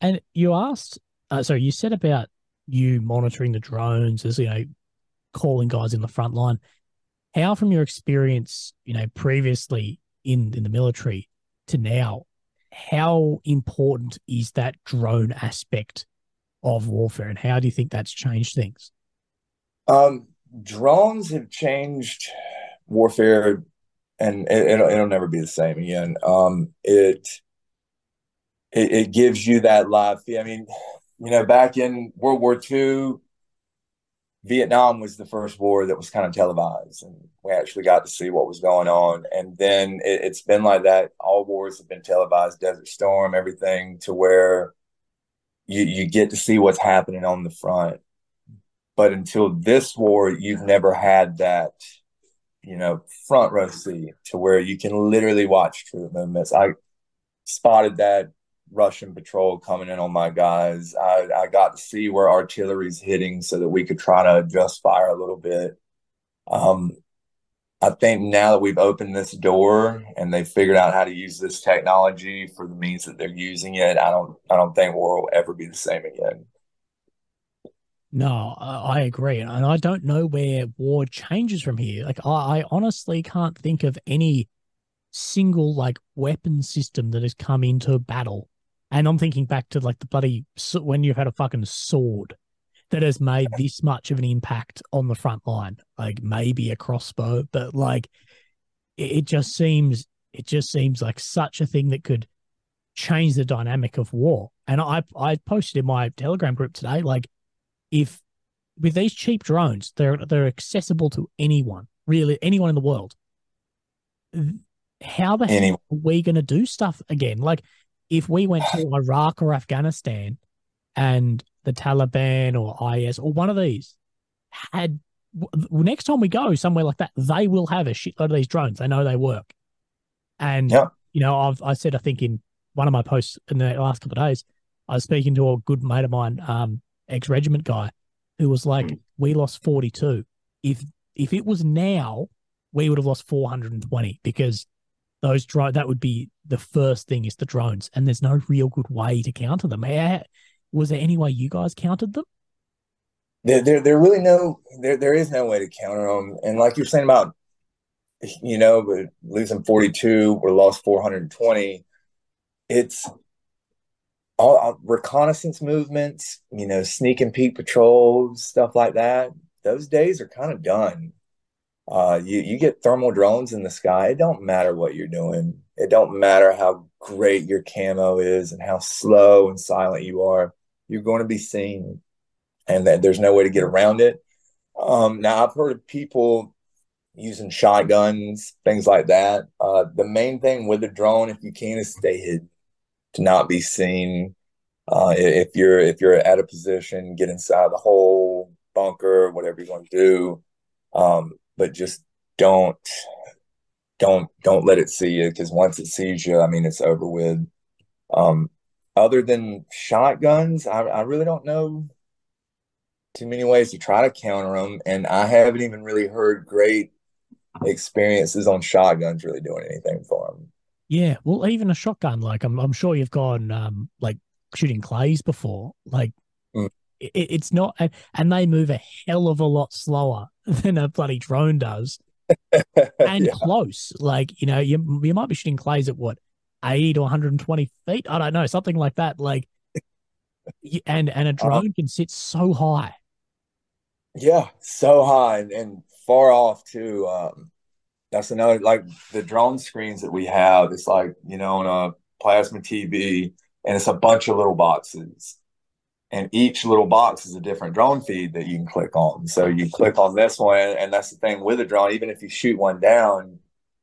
And you asked, uh, sorry, you said about you monitoring the drones as you know, calling guys in the front line. How, from your experience, you know, previously in in the military to now, how important is that drone aspect of warfare, and how do you think that's changed things? Um, drones have changed warfare and it, will it'll never be the same again. Um, it, it, it gives you that live feel. I mean, you know, back in World War II, Vietnam was the first war that was kind of televised, and we actually got to see what was going on. And then it, it's been like that. All wars have been televised, Desert Storm, everything, to where you you get to see what's happening on the front. But until this war, you've never had that you know, front row seat to where you can literally watch troop movements. I spotted that Russian patrol coming in on my guys. I, I got to see where artillery's hitting so that we could try to adjust fire a little bit. Um, I think now that we've opened this door and they've figured out how to use this technology for the means that they're using it, I don't I don't think war will ever be the same again. No, I agree, and I don't know where war changes from here. Like, I, I honestly can't think of any single like weapon system that has come into battle. And I'm thinking back to like the bloody when you've had a fucking sword that has made this much of an impact on the front line. Like maybe a crossbow, but like it, it just seems it just seems like such a thing that could change the dynamic of war. And I I posted in my Telegram group today, like if with these cheap drones, they're they're accessible to anyone, really anyone in the world. How the hell are we going to do stuff again? Like, if we went to [sighs] Iraq or Afghanistan, and the Taliban or IS or one of these had next time we go somewhere like that, they will have a shitload of these drones. They know they work, and yeah. you know, I've I said I think in one of my posts in the last couple of days, I was speaking to a good mate of mine, um, ex regiment guy who was like, mm. "We lost forty two. If if it was now, we would have lost four hundred and twenty because those drone that would be the first thing is the drones, and there's no real good way to counter them. Was there any way you guys countered them? There, there, there really no, there, there is no way to counter them. And like you're saying about, you know, but losing 42 or lost 420, it's all reconnaissance movements, you know, sneak and peek patrols, stuff like that. Those days are kind of done. Uh, you you get thermal drones in the sky. It don't matter what you're doing. It don't matter how great your camo is and how slow and silent you are. You're going to be seen, and that there's no way to get around it. Um, now I've heard of people using shotguns, things like that. Uh, the main thing with a drone, if you can, is stay hidden to not be seen. Uh, if you're if you're at a position, get inside the hole, bunker, whatever you want to do. Um, but just don't don't don't let it see you because once it sees you, I mean it's over with. Um, other than shotguns, I, I really don't know too many ways to try to counter them, and I haven't even really heard great experiences on shotguns really doing anything for them. Yeah, well, even a shotgun, like I'm, I'm sure you've gone um like shooting clays before. Like Mm. It, it's not, and, and they move a hell of a lot slower [laughs] than a bloody drone does, [laughs] and Yeah. close. Like you know, you you might be shooting clays at what 80 to 120 feet. I don't know, something like that. Like, and and a Uh-huh. drone can sit so high. Yeah, so high and, and far off too. Um, that's another like the drone screens that we have. It's like you know on a plasma TV, and it's a bunch of little boxes, and each little box is a different drone feed that you can click on. So you click on this one, and that's the thing with a drone. Even if you shoot one down,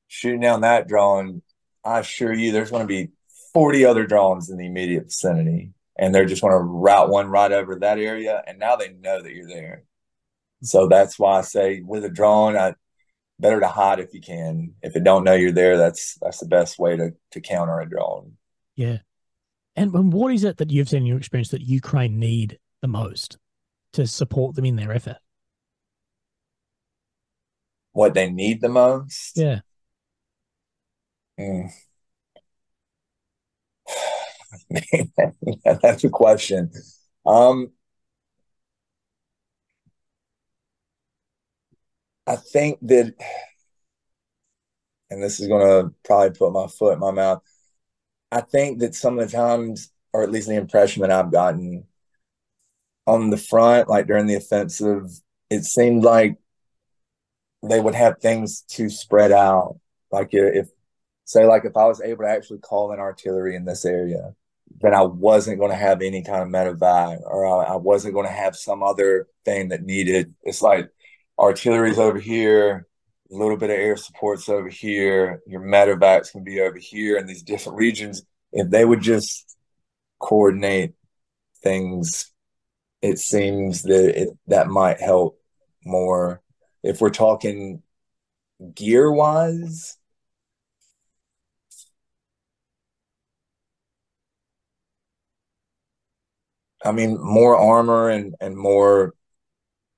shooting down that drone, I assure you, there's going to be 40 other drones in the immediate vicinity, and they're just going to route one right over that area, and now they know that you're there. So that's why I say with a drone, I better to hide if you can. If it don't know you're there, that's that's the best way to to counter a drone. Yeah. And, and what is it that you've seen in your experience that Ukraine need the most to support them in their effort? What they need the most. Yeah. Mm. [laughs] Man, that's a question. Um, I think that, and this is going to probably put my foot in my mouth. I think that some of the times, or at least the impression that I've gotten on the front, like during the offensive, it seemed like they would have things to spread out. Like if, say, like if I was able to actually call in artillery in this area, then I wasn't going to have any kind of medevac, or I, I wasn't going to have some other thing that needed. It's like artillery's over here, a little bit of air support's over here, your medevacs can be over here in these different regions. If they would just coordinate things, it seems that it, that might help more. If we're talking gear wise, I mean, more armor and, and more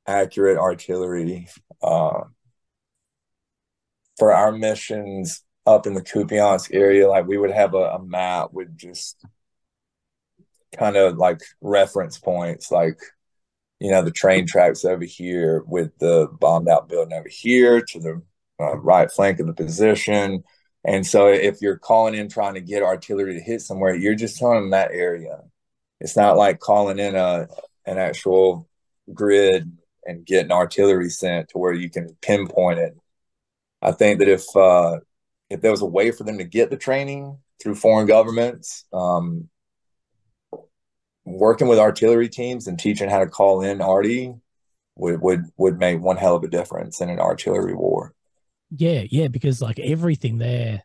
accurate artillery uh, for our missions up in the Kupiansk area. Like we would have a, a map with just kind of like reference points, like you know the train tracks over here with the bombed out building over here to the uh, right flank of the position. And so if you're calling in trying to get artillery to hit somewhere, you're just telling them that area. It's not like calling in a an actual grid and getting artillery sent to where you can pinpoint it. I think that if uh, if there was a way for them to get the training through foreign governments, um, working with artillery teams and teaching how to call in arty would would would make one hell of a difference in an artillery war. Yeah, yeah, because like everything there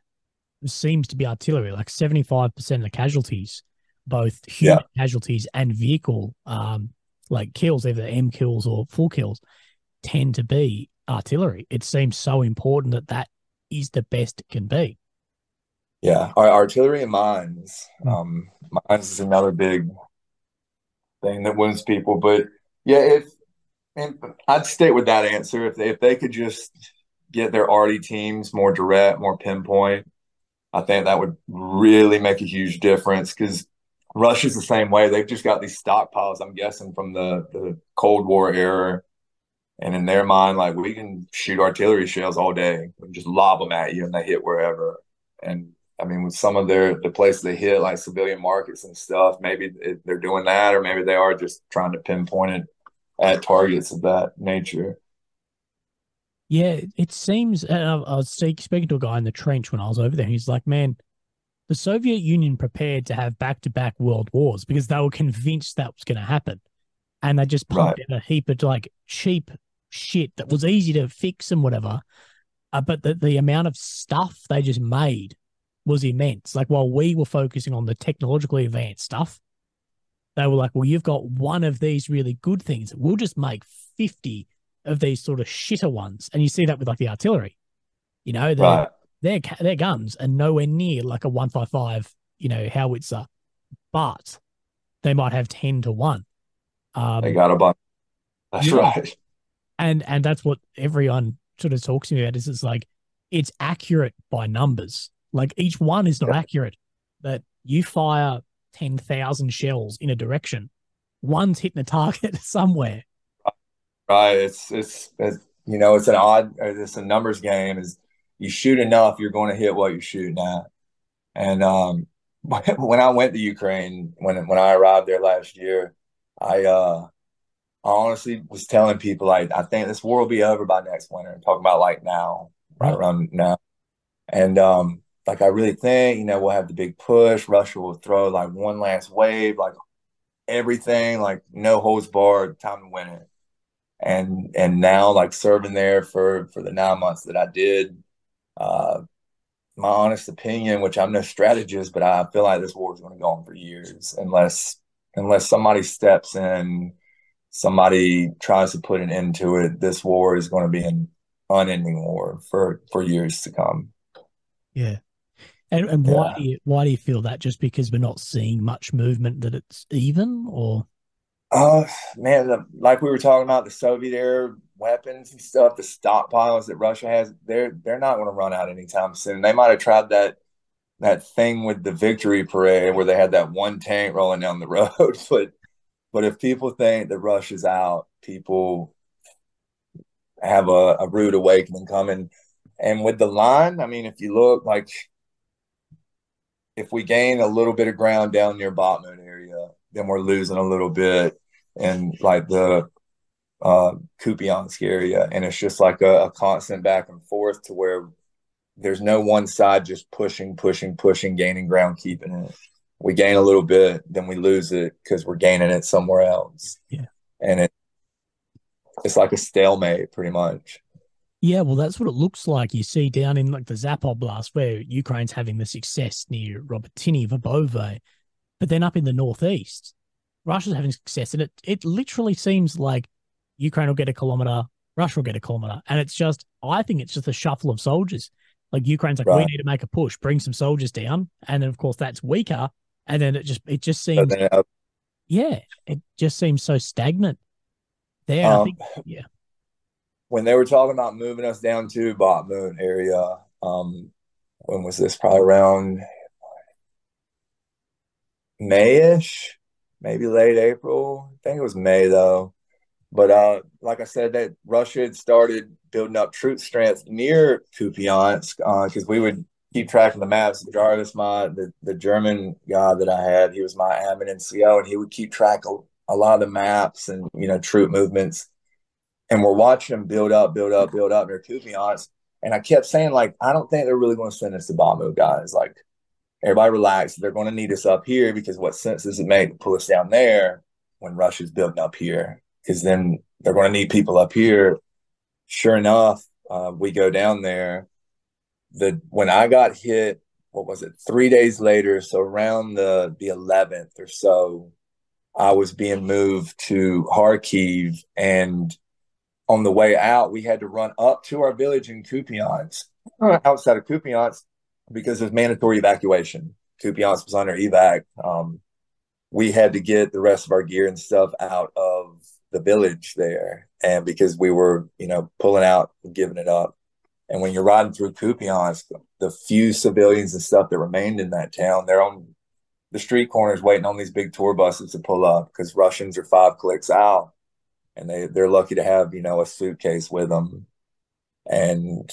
seems to be artillery. Like seventy five percent of the casualties, both human casualties and vehicle, um, like kills, either M kills or full kills, tend to be artillery. It seems so important that that is the best it can be. Yeah, our artillery and mines. Um, mines is another big thing that wounds people. But yeah, if and I'd stay with that answer. If they, if they could just get their arty teams more direct, more pinpoint, I think that would really make a huge difference because Russia's the same way. They've just got these stockpiles, I'm guessing, from the, the Cold War era. And in their mind, like we can shoot artillery shells all day. and just lob them at you and they hit wherever. And I mean, with some of their the places they hit, like civilian markets and stuff, maybe they're doing that, or maybe they are just trying to pinpoint it at targets of that nature. Yeah, it seems. And I, I was speaking to a guy in the trench when I was over there. He's like, "Man, the Soviet Union prepared to have back-to-back world wars because they were convinced that was going to happen, and they just pumped Right. out a heap of like cheap shit that was easy to fix and whatever. Uh, but the the amount of stuff they just made was immense. Like while we were focusing on the technologically advanced stuff, they were like, "Well, you've got one of these really good things. We'll just make fifty of these sort of shitter ones, and you see that with like the artillery. You know, their Right. their their guns are nowhere near like a one five five, you know, howitzer, but they might have ten to one. Um, They got a bunch. That's Yeah. right. and and that's what everyone sort of talks to me about is it's like it's accurate by numbers like each one is not accurate that you fire 10,000 shells in a direction one's hitting a target [laughs] somewhere Right. It's, it's it's you know it's an odd it's a numbers game. Is you shoot enough, you're going to hit what you're shooting at. And um, [laughs] when I went to Ukraine, when when I arrived there last year, I uh, honestly was telling people like I think this war will be over by next winter. Talking about like now, right Right. around now, and um, like I really think you know we'll have the big push. Russia will throw like one last wave, like everything, like no holds barred, time to win it and and now like serving there for for the nine months that I did, uh, my honest opinion, which I'm no strategist, but I feel like this war is going to go on for years unless unless somebody steps in, somebody tries to put an end to it. This war is going to be an unending war for for years to come. yeah and and why do you why do you feel that just because we're not seeing much movement that it's even or Uh, man, the, like we were talking about the Soviet era weapons and stuff, the stockpiles that Russia has, they're they're not going to run out anytime soon. They might have tried that that thing with the victory parade where they had that one tank rolling down the [laughs] road, but but if people think the rush is out, people have a, a rude awakening coming. And with the line, I mean, if you look like if we gain a little bit of ground down near Bakhmut area, then we're losing a little bit in like the uh, Kupiansk area, and it's just like a, a constant back and forth to where there's no one side just pushing, pushing, pushing, gaining ground, keeping it. We gain a little bit, then we lose it because we're gaining it somewhere else. Yeah. and it it's like a stalemate, pretty much. Yeah, well, that's what it looks like. You see down in like the Zapoblast where Ukraine's having the success near Robotyne, Verbove, but then up in the northeast, Russia's having success, and it it literally seems like Ukraine will get a kilometer, Russia will get a kilometer, and it's just I think it's just a shuffle of soldiers. Like Ukraine's like, we need to make a push, bring some soldiers down, and then of course that's weaker, and then it just it just seems then, uh, yeah, it just seems so stagnant. There, I Um, think yeah, when they were talking about moving us down to Bakhmut area, um, when was this? Probably around Mayish, maybe late April. I think it was May though. But uh, like I said, that Russia had started building up troop strength near Kupiansk because we would keep track of the maps. Jarvis, my the, the German guy that I had, he was my admin NCO, and he would keep track of a lot of the maps and you know troop movements. And we're watching them build up, build up, build up near Kupiansk. And I kept saying, like, I don't think they're really going to send us to Bakhmut, guys. Like, everybody relax. They're going to need us up here because what sense does it make to pull us down there when Russia's building up here? Because then they're going to need people up here. Sure enough, uh, we go down there. The when I got hit, what was it? Three days later, so around the the eleventh or so, I was being moved to Kharkiv, and on the way out, we had to run up to our village in Kupiansk, outside of Kupiansk, because of mandatory evacuation. Kupiansk was under evac. Um, we had to get the rest of our gear and stuff out of the village there, and because we were, you know, pulling out and giving it up. And when you're riding through Kupiansk, the few civilians and stuff that remained in that town, they're on the street corners waiting on these big tour buses to pull up because Russians are five clicks out, and they they're lucky to have you know a suitcase with them, and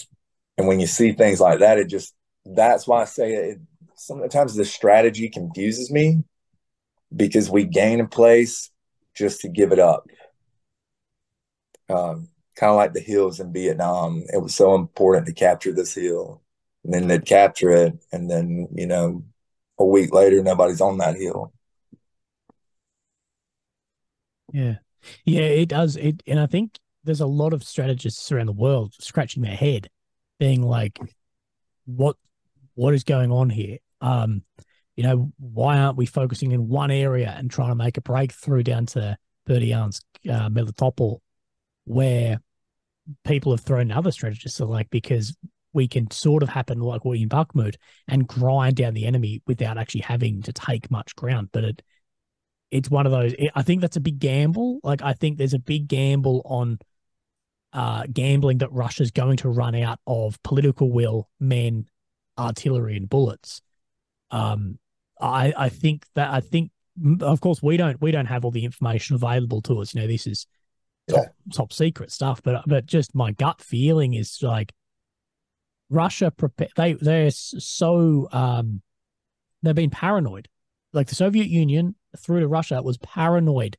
and when you see things like that, it just that's why I say it. Sometimes the strategy confuses me because we gain a place just to give it up. Um, kind of like the hills in Vietnam. It was so important to capture this hill, and then they'd capture it, and then you know, a week later, nobody's on that hill. Yeah. Yeah, it does. It and I think there's a lot of strategists around the world scratching their head, being like, what what is going on here? Um, you know, why aren't we focusing in one area and trying to make a breakthrough down to Berdyansk, uh, Melitopol, where people have thrown other strategists so like because we can sort of happen like what in Bakhmut and grind down the enemy without actually having to take much ground. But it it's one of those. I think that's a big gamble. Like I think there's a big gamble on uh, gambling that Russia's going to run out of political will, men, artillery, and bullets. Um, I I think that I think of course we don't we don't have all the information available to us. You know, this is top Yeah. top secret stuff. But but just my gut feeling is like Russia prepare they they're so um they've been paranoid. Like the Soviet Union through to Russia was paranoid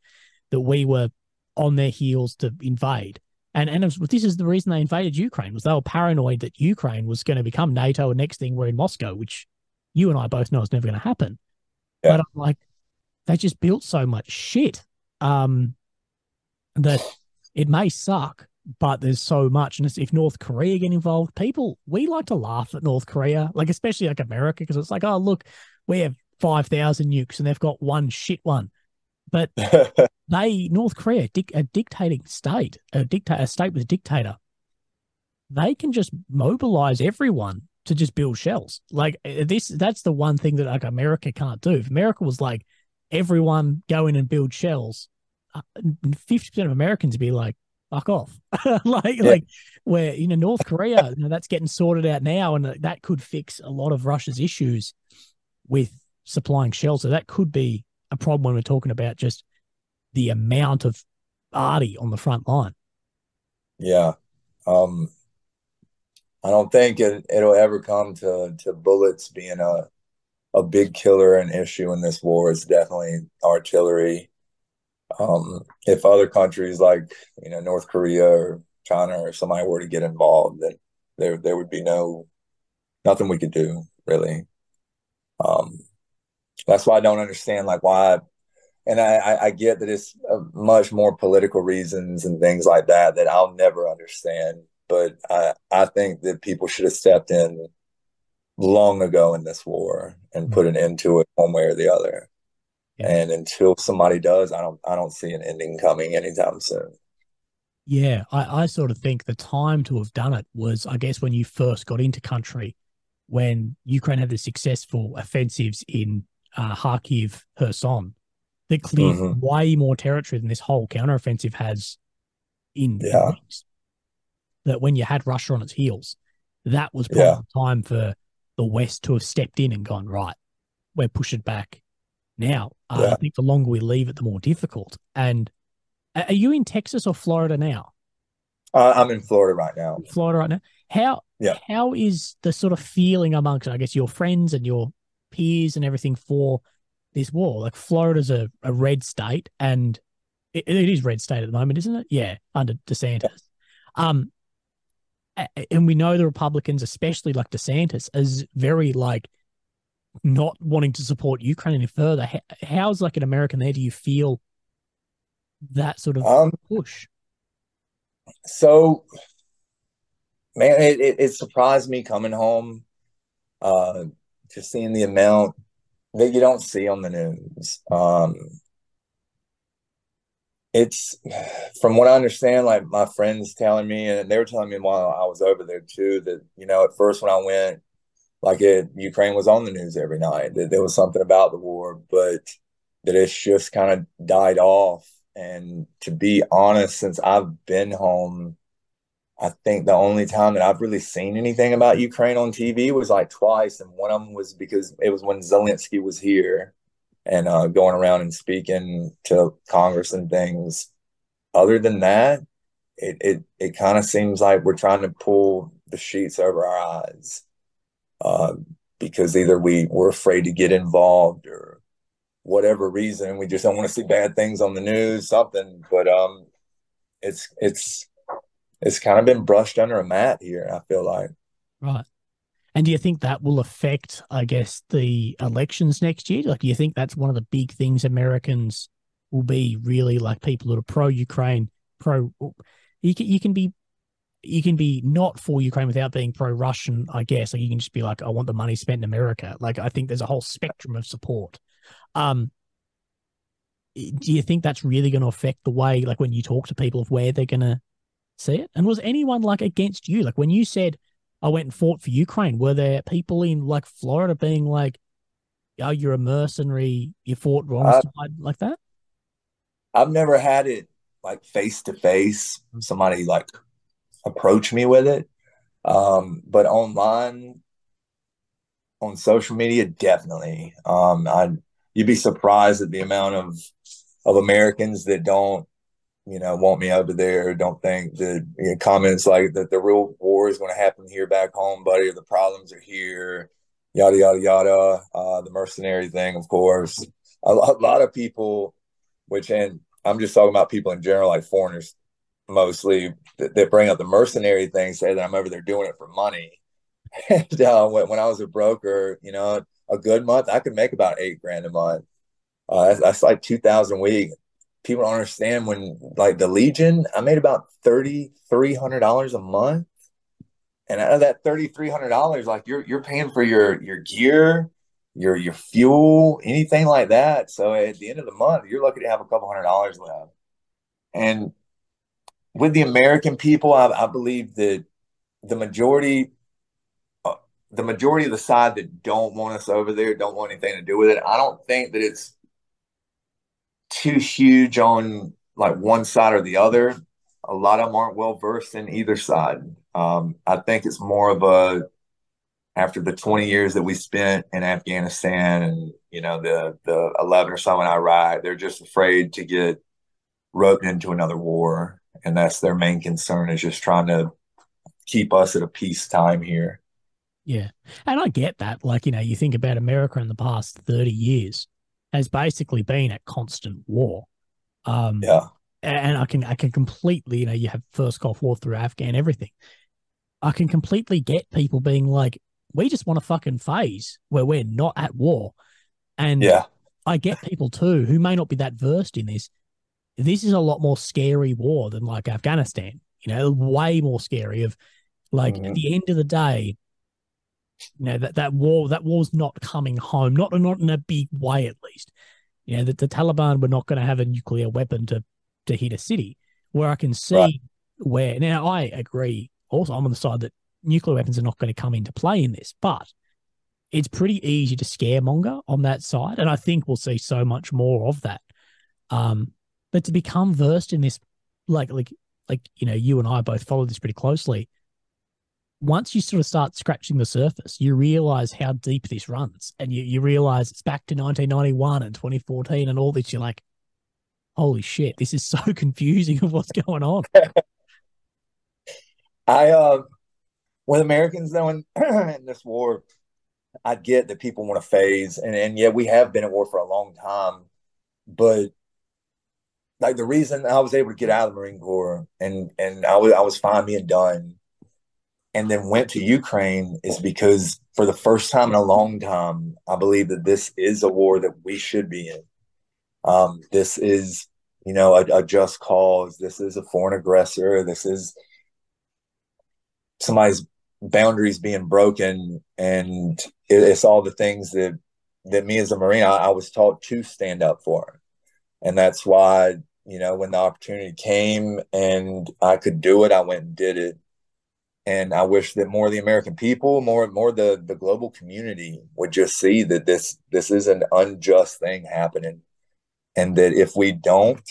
that we were on their heels to invade. And and was- this is the reason they invaded Ukraine was they were paranoid that Ukraine was going to become NATO and next thing we're in Moscow, which you and I both know is never going to happen. Yeah. But I'm like, they just built so much shit um, that it may suck, but there's so much. And it's, if North Korea get involved, people we like to laugh at North Korea, like especially like America, because it's like, oh look, we have five thousand nukes and they've got one shit one. But [laughs] they North Korea, a dictating state, a dictator, a state with a dictator, they can just mobilize everyone to just build shells. Like uh, this, that's the one thing that like America can't do. If America was like everyone go in and build shells, uh, fifty percent of Americans be like, "Fuck off!" [laughs] like Yeah. like where you know North Korea, you know, that's getting sorted out now, and that could fix a lot of Russia's issues with supplying shells. So that could be a problem when we're talking about just the amount of arty on the front line. Yeah. Um, I don't think it, it'll ever come to, to bullets being a, a big killer and issue in this war. It's definitely artillery. Um, if other countries like, you know, North Korea or China or somebody were to get involved, then there there would be no nothing we could do really. Um, that's why I don't understand like why and I, I, I get that it's uh, much more political reasons and things like that that I'll never understand. But I, I think that people should have stepped in long ago in this war and put an end to it one way or the other. Yeah. And until somebody does, I don't I don't see an ending coming anytime soon. Yeah, I, I sort of think the time to have done it was, I guess, when you first got into country, when Ukraine had the successful offensives in uh, Kharkiv, Kherson, that cleared Mhm. way more territory than this whole counteroffensive has in, Yeah. That when you had Russia on its heels, that was Yeah. probably the time for the West to have stepped in and gone, right, we're pushing back now. Uh, Yeah. I think the longer we leave it, the more difficult. And are you in Texas or Florida now? Uh, I'm in Florida right now. Florida right now. How Yeah. how is the sort of feeling amongst I guess your friends and your peers and everything for this war? Like Florida's a, a red state and it, it is red state at the moment, isn't it? Yeah, under DeSantis. Um a- a- and we know the Republicans, especially like DeSantis, is very like not wanting to support Ukraine any further. How, how's like an American there? Do you feel that sort of Um, push? So, man, it, it, it surprised me coming home, uh, just seeing the amount that you don't see on the news. Um, it's from what I understand, like my friends telling me, and they were telling me while I was over there too, that, you know, at first when I went, like it, Ukraine was on the news every night, that there was something about the war, but that it's just kind of died off. And to be honest, since I've been home, I think the only time that I've really seen anything about Ukraine on TV was like twice, and one of them was because it was when Zelensky was here and uh, going around and speaking to Congress and things. Other than that, it it it kind of seems like we're trying to pull the sheets over our eyes uh, because either we we're afraid to get involved or whatever reason we just don't want to see bad things on the news, something. But um, it's it's it's kind of been brushed under a mat here. I feel like. Right. And do you think that will affect, I guess, the elections next year? Like, do you think that's one of the big things Americans will be really like people that are pro Ukraine, pro? You can you can be you can be not for Ukraine without being pro Russian, I guess. Like you can just be like, I want the money spent in America. Like I think there's a whole spectrum of support. Um, do you think that's really going to affect the way, like when you talk to people, of where they're going to see it? And was anyone like against you? Like when you said I went and fought for Ukraine, were there people in like Florida being like, "Oh, you're a mercenary, you fought wrong Uh, side," like that? I've never had it like face to face. Somebody like approach me with it, um, but online, on social media, definitely. Um, I you'd be surprised at the amount of of Americans that don't, you know, want me over there. Don't think that you know, comments like that the real war is going to happen here back home, buddy, or the problems are here. Yada yada yada. Uh, the mercenary thing, of course. A, a lot of people, which and I'm just talking about people in general, like foreigners mostly, that bring up the mercenary thing, say that I'm over there doing it for money. [laughs] And uh, when, when I was a broker, you know, a good month, I could make about eight grand a month. Uh, that's, that's like 2000 a week. People don't understand when, like the Legion, I made about $3,300 a month. And out of that $3,300, like you're, you're paying for your, your gear, your, your fuel, anything like that. So at the end of the month, you're lucky to have a couple hundred dollars left. And with the American people, I, I believe that the majority uh, the majority of the side that don't want us over there don't want anything to do with it. I don't think that it's too huge on like one side or the other. A lot of them aren't well versed in either side. Um, I think it's more of a after the 20 years that we spent in Afghanistan and you know the the 11 or so in Iraq, they're just afraid to get roped into another war, and that's their main concern is just trying to keep us at a peace time here. Yeah. And I get that. Like, you know, you think about America in the past 30 years has basically been at constant war. Um, Yeah. and I can I can completely, you know, you have first Gulf War through Afghan, everything. I can completely get people being like, we just want a fucking phase where we're not at war. And Yeah. I get people too who may not be that versed in this. This is a lot more scary war than like Afghanistan. You know, way more scary. Of like at Mhm. the end of the day, you know that that war that war's not coming home. Not not in a big way, at least. You know that the Taliban were not going to have a nuclear weapon to to hit a city. Where I can see Right. where now I agree. Also, I'm on the side that nuclear weapons are not going to come into play in this, but it's pretty easy to scaremonger on that side, and I think we'll see so much more of that. Um, but to become versed in this, like like like you know, you and I both follow this pretty closely. Once you sort of start scratching the surface, you realize how deep this runs, and you you realize it's back to 1991 and 2014 and all this. You're like, holy shit, this is so [laughs] confusing of what's going on. [laughs] I uh, with Americans though in, [clears throat] in this war, I get that people want to phase, and and yeah, we have been at war for a long time, but like the reason I was able to get out of the Marine Corps and and I was I was fine being done, and then went to Ukraine is because for the first time in a long time, I believe that this is a war that we should be in. Um, this is you know a, a just cause. This is a foreign aggressor. This is somebody's boundaries being broken and it, it's all the things that that me as a marine I, I was taught to stand up for and that's why you know when the opportunity came and i could do it i went and did it. And i wish that more of the american people more more the the global community would just see that this this is an unjust thing happening. And that if we don't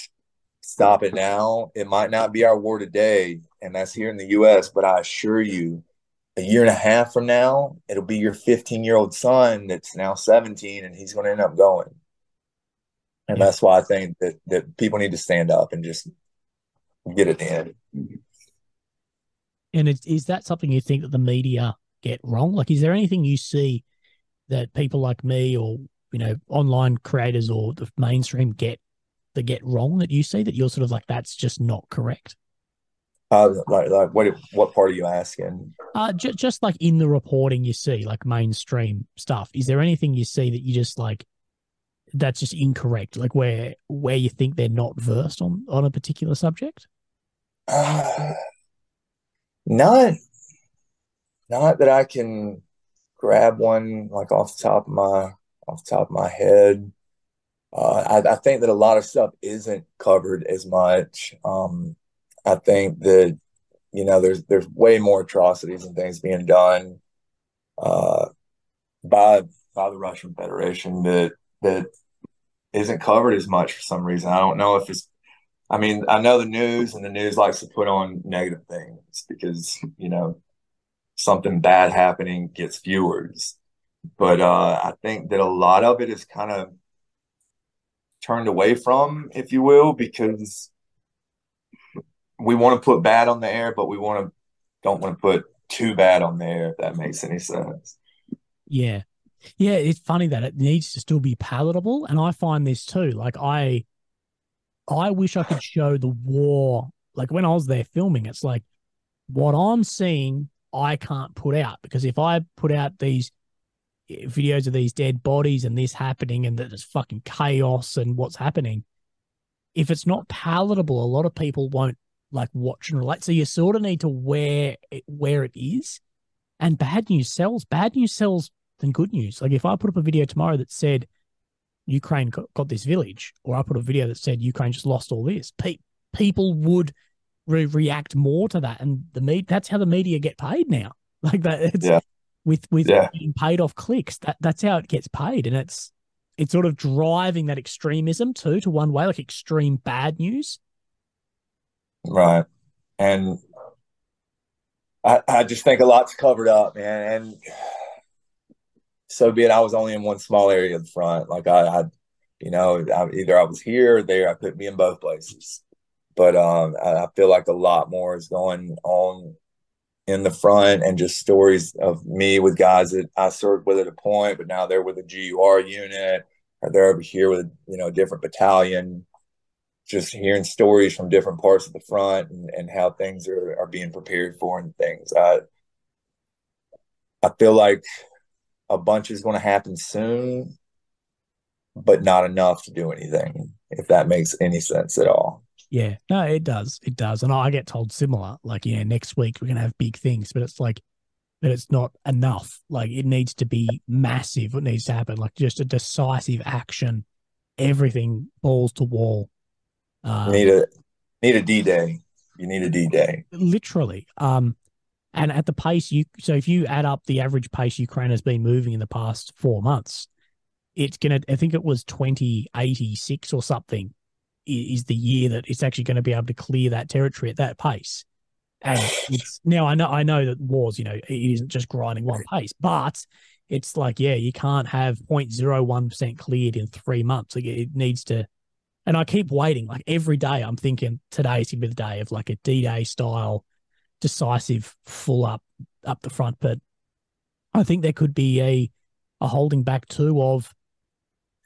stop it now it might not be our war today. And that's here in the us but i assure you a year and a half from now it'll be your 15 year old son that's now 17 and he's going to end up going and Yeah. that's why i think that that people need to stand up and just get it in And it, is that something you think that the media get wrong? Like, is there anything you see that people like me or you know online creators or the mainstream get that get wrong that you see that you're sort of like that's just not correct? uh, like, like what what part are you asking Uh, ju- just like in the reporting you see, like mainstream stuff. Is there anything you see that you just like that's just incorrect? Like where where you think they're not versed on on a particular subject? Uh, not, not that I can grab one like off the top of my off the top of my head. Uh, I, I think that a lot of stuff isn't covered as much. Um, I think that you know, there's there's way more atrocities and things being done uh, by by the Russian Federation that that isn't covered as much for some reason. I don't know if it's. I mean, I know the news, and the news likes to put on negative things because you know something bad happening gets viewers. But uh, I think that a lot of it is kind of turned away from, if you will, because we want to put bad on the air, but we want to don't want to put too bad on there. If that makes any sense. Yeah, yeah. It's funny that it needs to still be palatable, and I find this too. Like I, I wish I could show the war. Like when I was there filming, it's like what I'm seeing, I can't put out because if I put out these eh, videos of these dead bodies and this happening and that there's fucking chaos and what's happening, if it's not palatable, a lot of people won't like watch and relate. So you sort of need to where it, where it is. And bad news sells. Bad news sells than good news. Like if I put up a video tomorrow that said Ukraine got, got this village, or I put a video that said Ukraine just lost all this, pe- people would re- react more to that. And the me- that's how the media get paid now. [laughs] Like that, it's Yeah. with with Yeah. getting paid off clicks. That that's how it gets paid, and it's it's sort of driving that extremism too to one way, like extreme bad news. Right. And I, I just think a lot's covered up, man. And so be it. I was only in one small area of the front. Like I, I you know, I, either I was here or there. I couldn't be in both places. But um, I, I feel like a lot more is going on in the front and just stories of me with guys that I served with at a point, but now they're with a GUR unit or they're over here with, you know, a different battalion just hearing stories from different parts of the front and, and how things are, are being prepared for and things. I I feel like a bunch is going to happen soon, but not enough to do anything, if that makes any sense at all. Yeah, no, it does. It does. And I get told similar, like, yeah, next week we're going to have big things, but it's like, but it's not enough. Like, it needs to be massive. What needs to happen? Like, just a decisive action, everything balls to wall. You need a need a D day. You need a D day. literally. Um, and at the pace you, so if you add up the average pace Ukraine has been moving in the past four months, it's gonna. I think it was twenty eighty six or something, is the year that it's actually going to be able to clear that territory at that pace. And it's now I know I know that wars, you know, it isn't just grinding one pace, but it's like yeah, you can't have 0.01 percent cleared in three months. Like it needs to and I keep waiting. Like every day, I'm thinking today's gonna be the day of like a D-Day style, decisive, full up up the front. But I think there could be a a holding back too of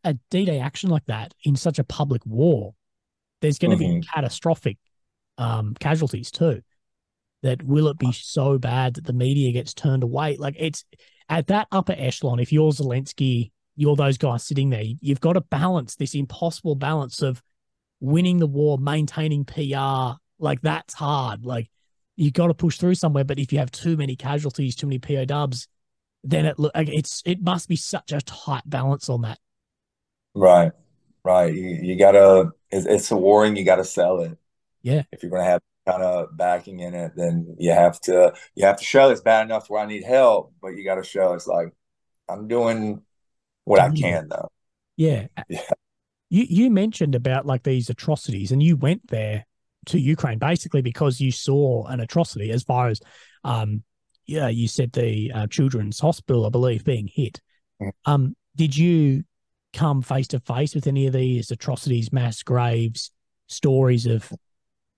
a D-Day action like that in such a public war. There's going to be Mhm. catastrophic um, casualties too. That will it be so bad that the media gets turned away? Like it's at that upper echelon. If you're Zelensky, you're those guys sitting there. You've got to balance this impossible balance of winning the war, maintaining PR. Like that's hard. Like you got to push through somewhere. But if you have too many casualties, too many PO dubs, then it it's it must be such a tight balance on that. Right. Right. You you gotta it's, it's a war and you gotta sell it. Yeah. If you're gonna have kind of backing in it, then you have to you have to show it's bad enough where I need help, but you gotta show it's like I'm doing what I can though. Yeah. [laughs] Yeah. You you mentioned about like these atrocities, and you went there to Ukraine basically because you saw an atrocity as far as um yeah, you said the uh, children's hospital, I believe, being hit. Um, did you come face to face with any of these atrocities, mass graves, stories of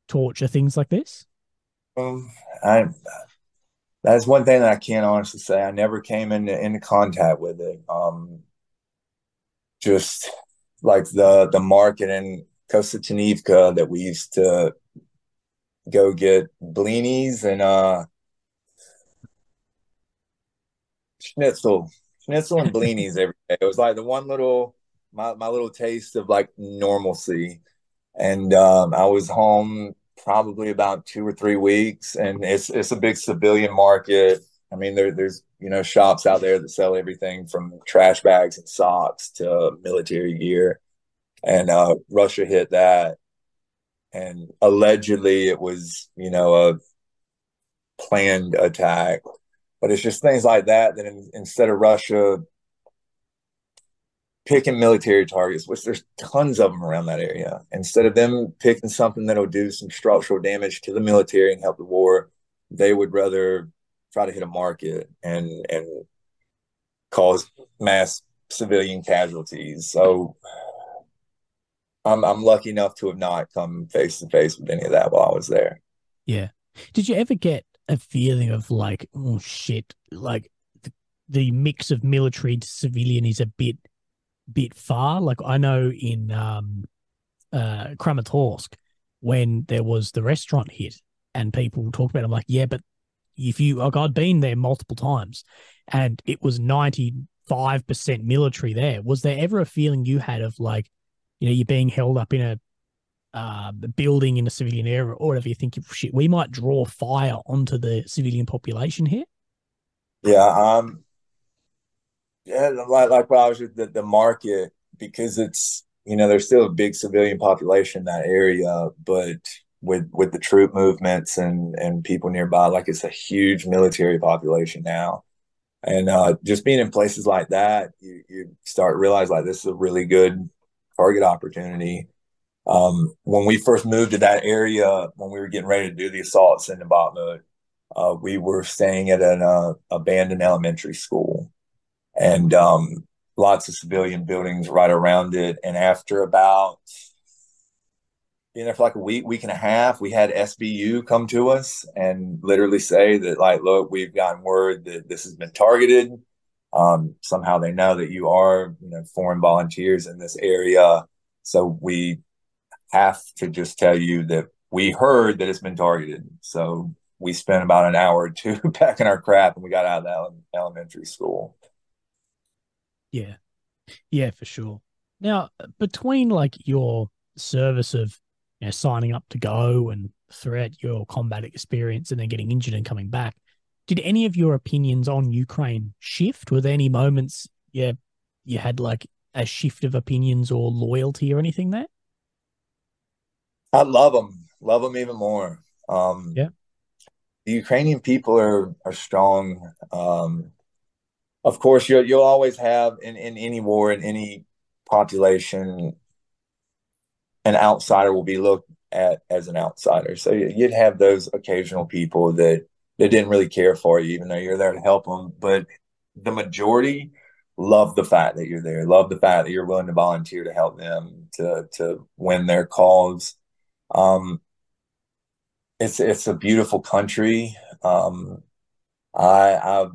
torture, things like this? Um, I that's one thing that I can't honestly say. I never came into into contact with it. Um, just like the the market in Konstantinivka that we used to go get blinis and uh schnitzel, schnitzel and blinis every day. It was like the one little my my little taste of like normalcy. And um, I was home probably about two or three weeks, and it's it's a big civilian market. I mean, there there's you know shops out there that sell everything from trash bags and socks to military gear, and uh, Russia hit that, and allegedly it was you know a planned attack. But it's just things like that that in, instead of Russia picking military targets, which there's tons of them around that area, instead of them picking something that'll do some structural damage to the military and help the war, they would rather try to hit a market and and cause mass civilian casualties. So I'm I'm lucky enough to have not come face to face with any of that while I was there. Yeah. Did you ever get a feeling of like, oh shit, like the, the mix of military to civilian is a bit bit far? Like I know in um uh Kramatorsk when there was the restaurant hit and people talk about it, I'm like, yeah, but if you like I'd been there multiple times and it was ninety five percent military there. Was there ever a feeling you had of like, you know, you're being held up in a uh, building in a civilian area or whatever, you think, shit, we might draw fire onto the civilian population here? Yeah, um, yeah, like like when I was with the, the market because it's you know there's still a big civilian population in that area, but with with the troop movements and and people nearby, like it's a huge military population now, and uh, just being in places like that, you you start realize like this is a really good target opportunity. Um, when we first moved to that area, when we were getting ready to do the assaults in the Bakhmut, uh, we were staying at an uh, abandoned elementary school, and um, lots of civilian buildings right around it. And after about being there for like a week, week and a half, we had SBU come to us and literally say that, like, look, we've gotten word that this has been targeted. Um, somehow they know that you are, you know, foreign volunteers in this area. So we have to just tell you that we heard that it's been targeted. So we spent about an hour or two [laughs] packing our crap and we got out of the elementary school. Yeah. Yeah, for sure. Now, between like your service of you know, signing up to go and throughout your combat experience and then getting injured and coming back, did any of your opinions on Ukraine shift? Were there any moments yeah you had like a shift of opinions or loyalty or anything there? I love them, love them even more. Um, yeah, the Ukrainian people are are strong. Um, of course, you'll you'll always have in in any war in any population, an outsider will be looked at as an outsider. So you'd have those occasional people that that didn't really care for you, even though you're there to help them. But the majority love the fact that you're there, love the fact that you're willing to volunteer to help them to to win their cause. Um, it's it's a beautiful country. Um, I I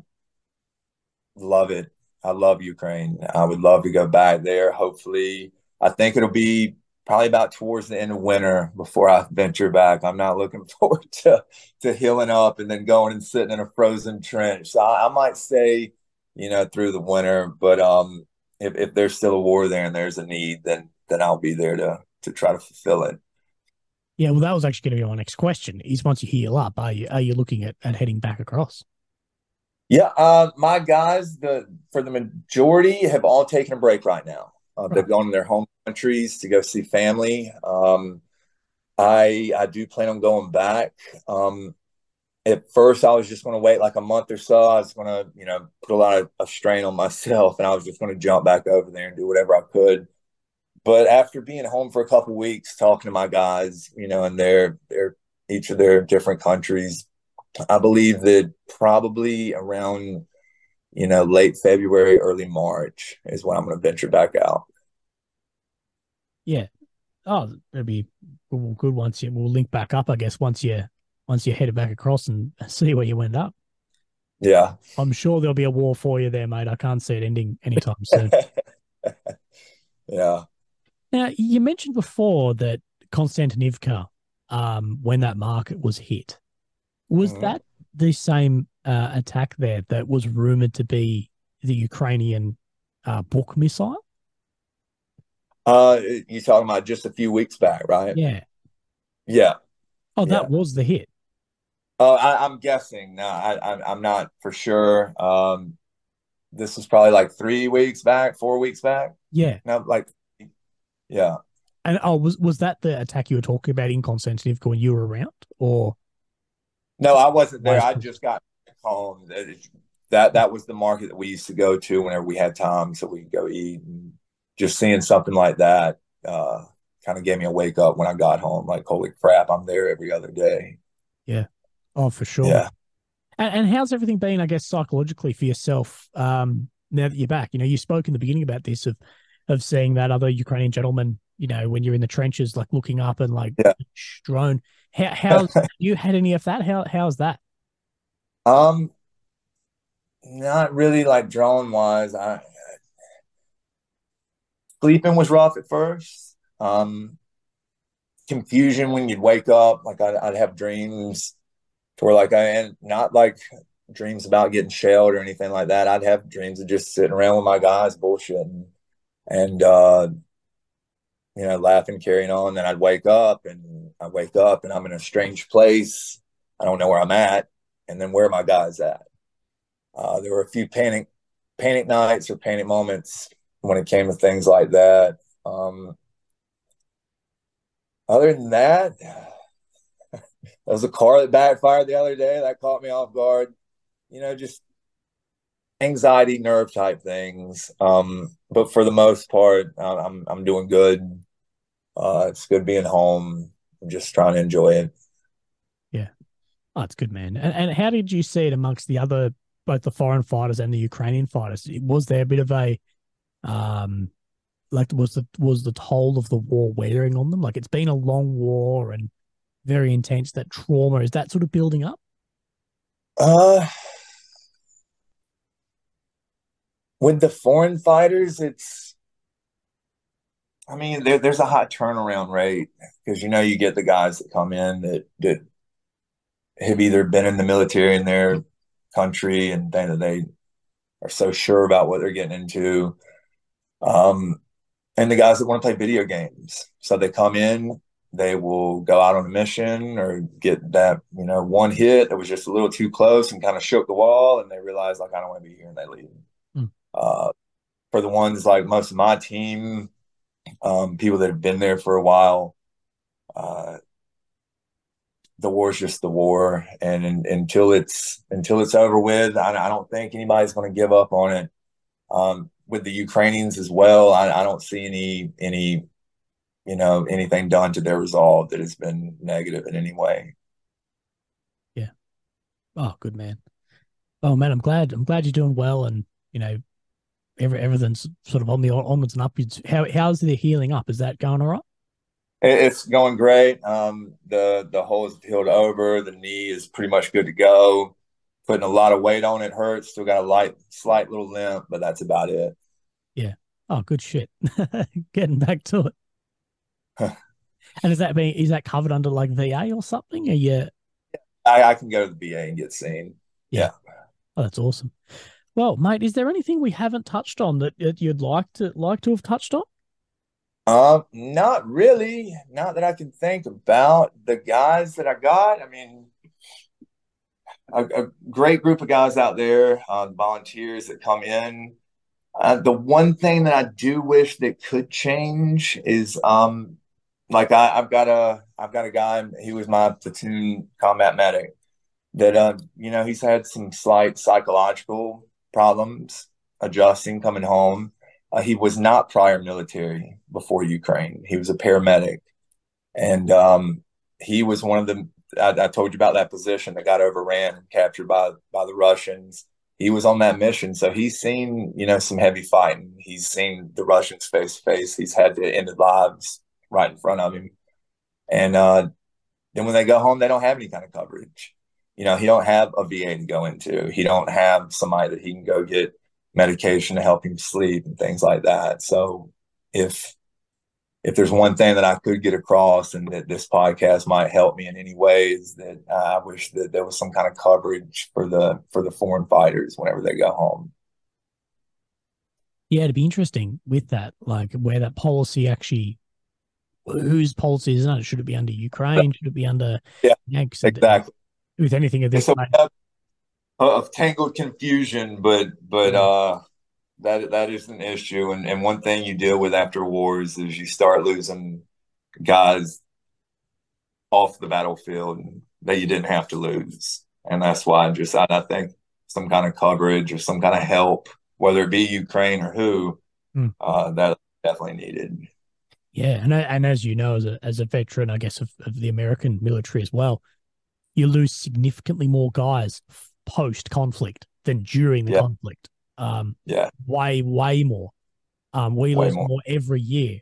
love it. I love Ukraine. I would love to go back there. Hopefully, I think it'll be probably about towards the end of winter before I venture back. I'm not looking [laughs] forward to to healing up and then going and sitting in a frozen trench. So I, I might stay, you know, through the winter. But um, if if there's still a war there and there's a need, then then I'll be there to to try to fulfill it. Yeah, well, that was actually going to be my next question. Is once you heal up, are you are you looking at, at heading back across? Yeah, uh, my guys, the for the majority have all taken a break right now. Uh, they've gone to their home countries to go see family. Um, I I do plan on going back. Um, at first, I was just going to wait like a month or so. I was going to, you know, put a lot of, of strain on myself, and I was just going to jump back over there and do whatever I could. But after being home for a couple weeks, talking to my guys, you know, and their their each of their different countries, I believe that probably around you know, late February, early March is when I'm going to venture back out. Yeah. Oh, it'll be good once you. We'll link back up, I guess, once you once you head back across and [laughs] see where you end up. Yeah, I'm sure there'll be a war for you there, mate. I can't see it ending anytime soon. [laughs] yeah. Now you mentioned before that Konstantinivka, um, when that market was hit, was mm-hmm. that the same uh, attack there that was rumored to be the Ukrainian uh, Buk missile? Uh, you talking about just a few weeks back, right? Yeah. Yeah. Oh, that yeah. was the hit. Oh, I, am guessing. No, I, am not for sure. Um, this was probably like three weeks back, four weeks back. Yeah. No, like, yeah. And oh, was was that the attack you were talking about in Konstantinivka when you were around, or? No, I wasn't there. I just got home. That that that was the market that we used to go to whenever we had time, so we could go eat. And just seeing something like that uh, kind of gave me a wake up when I got home. Like, holy crap, I'm there every other day. Yeah. Oh, for sure. Yeah. And, and how's everything been, I guess, psychologically for yourself um, now that you're back? You know, you spoke in the beginning about this of of seeing that other Ukrainian gentleman, you know, when you're in the trenches, like looking up and like Yeah. drone. How how's [laughs] you had any of that? How how's that? Um, not really like drone wise. I sleeping was rough at first. Um, confusion when you'd wake up, like I'd, I'd have dreams to where like I and not like dreams about getting shelled or anything like that. I'd have dreams of just sitting around with my guys bullshitting and uh you know laughing, carrying on. Then I'd wake up and I wake up and I'm in a strange place. I don't know where I'm at, and then where are my guys at? Uh, there were a few panic panic nights or panic moments when it came to things like that. Um, other than that, [sighs] there was a car that backfired the other day that caught me off guard. You know, just anxiety, nerve type things. Um, but for the most part, I'm I'm doing good. Uh, it's good being home. I'm just trying to enjoy it. Yeah, oh, it's good, man. And, and how did you see it amongst the other, both the foreign fighters and the Ukrainian fighters? Was there a bit of a, um, like was the was the toll of the war wearing on them? Like it's been a long war and very intense. That trauma is that sort of building up? Uh, with the foreign fighters, it's, I mean, there, there's a high turnaround rate because you know you get the guys that come in that that have either been in the military in their country and that they are so sure about what they're getting into, um, and the guys that want to play video games. So they come in, they will go out on a mission or get that you know one hit that was just a little too close and kind of shook the wall, and they realize like I don't want to be here, and they leave. Hmm. Uh, for the ones like most of my team, um, people that have been there for a while, uh, the war's just the war, and, and until it's until it's over with, I, I don't think anybody's going to give up on it. Um, with the Ukrainians as well, I, I don't see any any you know anything done to their resolve that has been negative in any way. Yeah. Oh, good man. Oh man, I'm glad. I'm glad you're doing well, and you know, every everything's sort of on the onwards and upwards. How how's the healing up? Is that going all right? It's going great. Um, the the hole is healed over. The knee is pretty much good to go. Putting a lot of weight on it hurts. Still got a light, slight little limp, but that's about it. Oh, good shit. [laughs] Getting back to it. and is that being is that covered under like VA or something? Are you? I, I can go to the VA and get seen. Yeah. Oh, that's awesome. Well, mate, is there anything we haven't touched on that, that you'd like to like to have touched on? Um, not really. Not that I can think about. The guys that I got, I mean, a, a great group of guys out there, uh, volunteers that come in. Uh, the one thing that I do wish that could change is, um, like I, I've got a, I've got a guy. He was my platoon combat medic. That, uh, you know, he's had some slight psychological problems adjusting, coming home. Uh, he was not prior military before Ukraine. He was a paramedic, and um, he was one of the. I, I told you about that position that got overran and captured by by the Russians. He was on that mission, so he's seen you know some heavy fighting. He's seen the Russians face to face. He's had to end lives right in front of him, and uh, then when they go home, they don't have any kind of coverage. You know, he don't have a VA to go into. He don't have somebody that he can go get medication to help him sleep and things like that. So if if there's one thing that I could get across and that this podcast might help me in any way is that uh, I wish that there was some kind of coverage for the for the foreign fighters whenever they go home. Yeah, it'd be interesting with that, like where that policy actually, whose policy is it? Should it be under Ukraine? Should it be under Yeah, Yanks? Exactly. With anything of this, of tangled confusion, but but uh that that is an issue. And and one thing you deal with after wars is you start losing guys off the battlefield. That you didn't have to lose, and that's why I just I, I think some kind of coverage or some kind of help, whether it be Ukraine or who, Hmm. uh, that definitely needed. Yeah, and and as you know, as a as a veteran, I guess of, of the American military as well, you lose significantly more guys post conflict than during the Yeah. conflict. Um, Yeah, way way more. Um, we Way lose more. more. every year,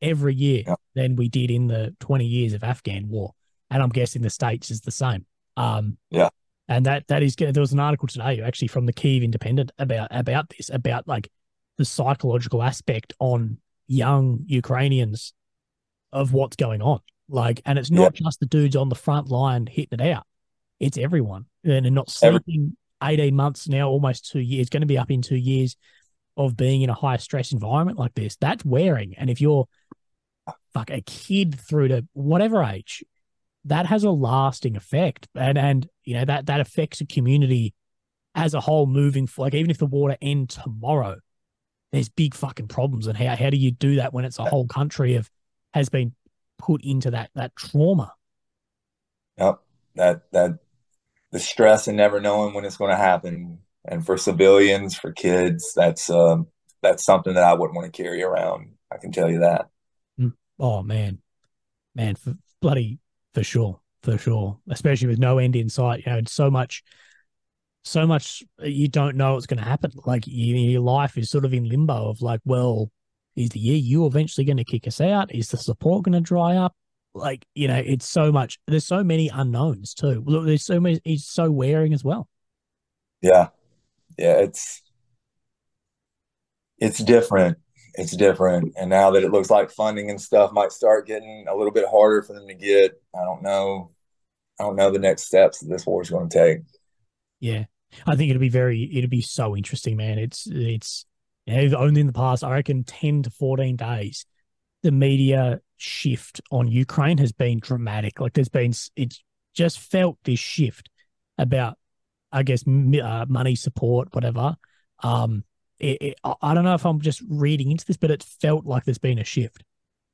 every year Yeah. than we did in the twenty years of Afghan war, and I'm guessing the states is the same. Um, Yeah. and that that is there was an article today actually from the Kyiv Independent about about this about like the psychological aspect on young Ukrainians of what's going on. Like, and it's not just the dudes on the front line hitting it out; it's everyone, and, not Every- sleeping eighteen months now, almost two years, going to be up in two years of being in a high stress environment like this. That's wearing, and if you're fuck a kid through to whatever age, that has a lasting effect, and and you know that that affects a community as a whole moving. Like, even if the water end tomorrow, there's big fucking problems, and how how do you do that when it's a whole country of has been put into that that trauma? Yep. That that the stress and never knowing when it's going to happen, and for civilians, for kids, that's um that's something that I wouldn't want to carry around. I can tell you that. Oh man, man, for bloody for sure, for sure. Especially with no end in sight, you know, so much, so much you don't know what's going to happen. Like you, your life is sort of in limbo of like, well, is the EU eventually going to kick us out? Is the support going to dry up? Like you know, it's so much. There's so many unknowns too. Look, there's so many. It's so wearing as well. Yeah. Yeah, it's it's different. It's different. And now that it looks like funding and stuff might start getting a little bit harder for them to get, I don't know. I don't know the next steps that this war is going to take. Yeah, I think it'll be very, it'll be so interesting, man. It's, it's, you know, only in the past, I reckon, ten to fourteen days, the media shift on Ukraine has been dramatic. Like, there's been, it's just felt this shift about, I guess, m- uh, money support, whatever. Um, it, it, I don't know if I'm just reading into this, but it felt like there's been a shift,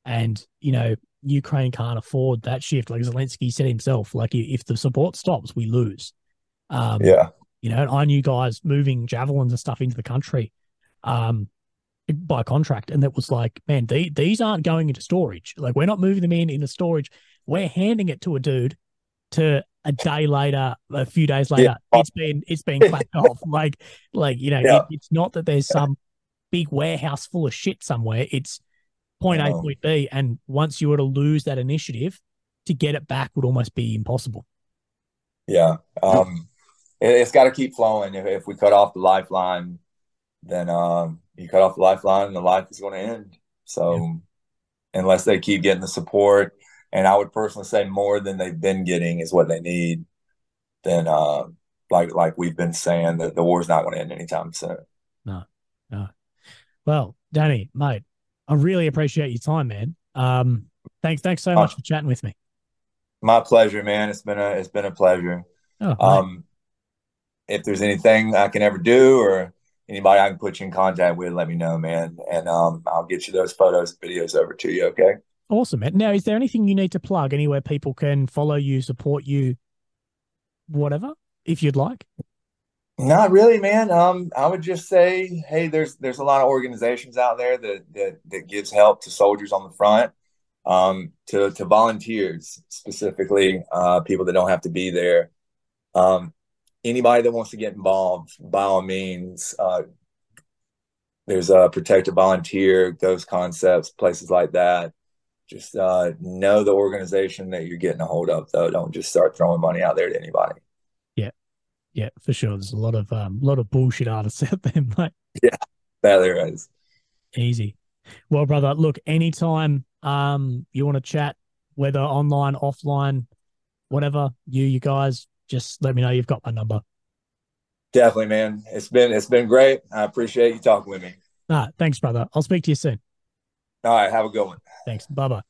and you know, Ukraine can't afford that shift. Like Zelensky said himself, like if the support stops, we lose. Um, Yeah. you know, and I knew guys moving javelins and stuff into the country um, by contract, and that was like, man, the, these aren't going into storage. Like, we're not moving them in into storage. We're handing it to a dude. To a day later, a few days later, it's been it's been [laughs] clapped off. Like, like you know, Yeah. it, it's not that there's some big warehouse full of shit somewhere. It's point A, point B, and once you were to lose that initiative, to get it back would almost be impossible. Yeah. Um, it, it's got to keep flowing. If, if we cut off the lifeline, then um, you cut off the lifeline and the life is going to end. So unless they keep getting the support, and I would personally say more than they've been getting is what they need, then uh, like like we've been saying, that the war's not going to end anytime soon. No, no. Well, Danny, mate, I really appreciate your time, man. Um, thanks, thanks so much for chatting with me. My pleasure, man. It's been a it's been a pleasure. Oh. Um, if there's anything I can ever do or anybody I can put you in contact with, let me know, man. And um, I'll get you those photos, and videos over to you. Okay. awesome, man. Now, is there anything you need to plug anywhere people can follow you, support you, whatever, if you'd like? Not really, man. Um, I would just say, hey, there's there's a lot of organizations out there that that that gives help to soldiers on the front, um, to to volunteers specifically, uh, people that don't have to be there. Um, anybody that wants to get involved, by all means, uh, there's a protective volunteer, Ghost Concepts, places like that. Just uh, know the organization that you're getting a hold of, though. Don't just start throwing money out there to anybody. Yeah, yeah, for sure. There's a lot of um, lot of bullshit artists [laughs] out there, mate. Yeah, that there is. Easy. Well, brother, look, anytime um you want to chat, whether online, offline, whatever, you you guys just let me know you've got my number. Definitely, man. It's been it's been great. I appreciate you talking with me. Ah, thanks, brother. I'll speak to you soon. All right, have a good one. Thanks. Bye bye.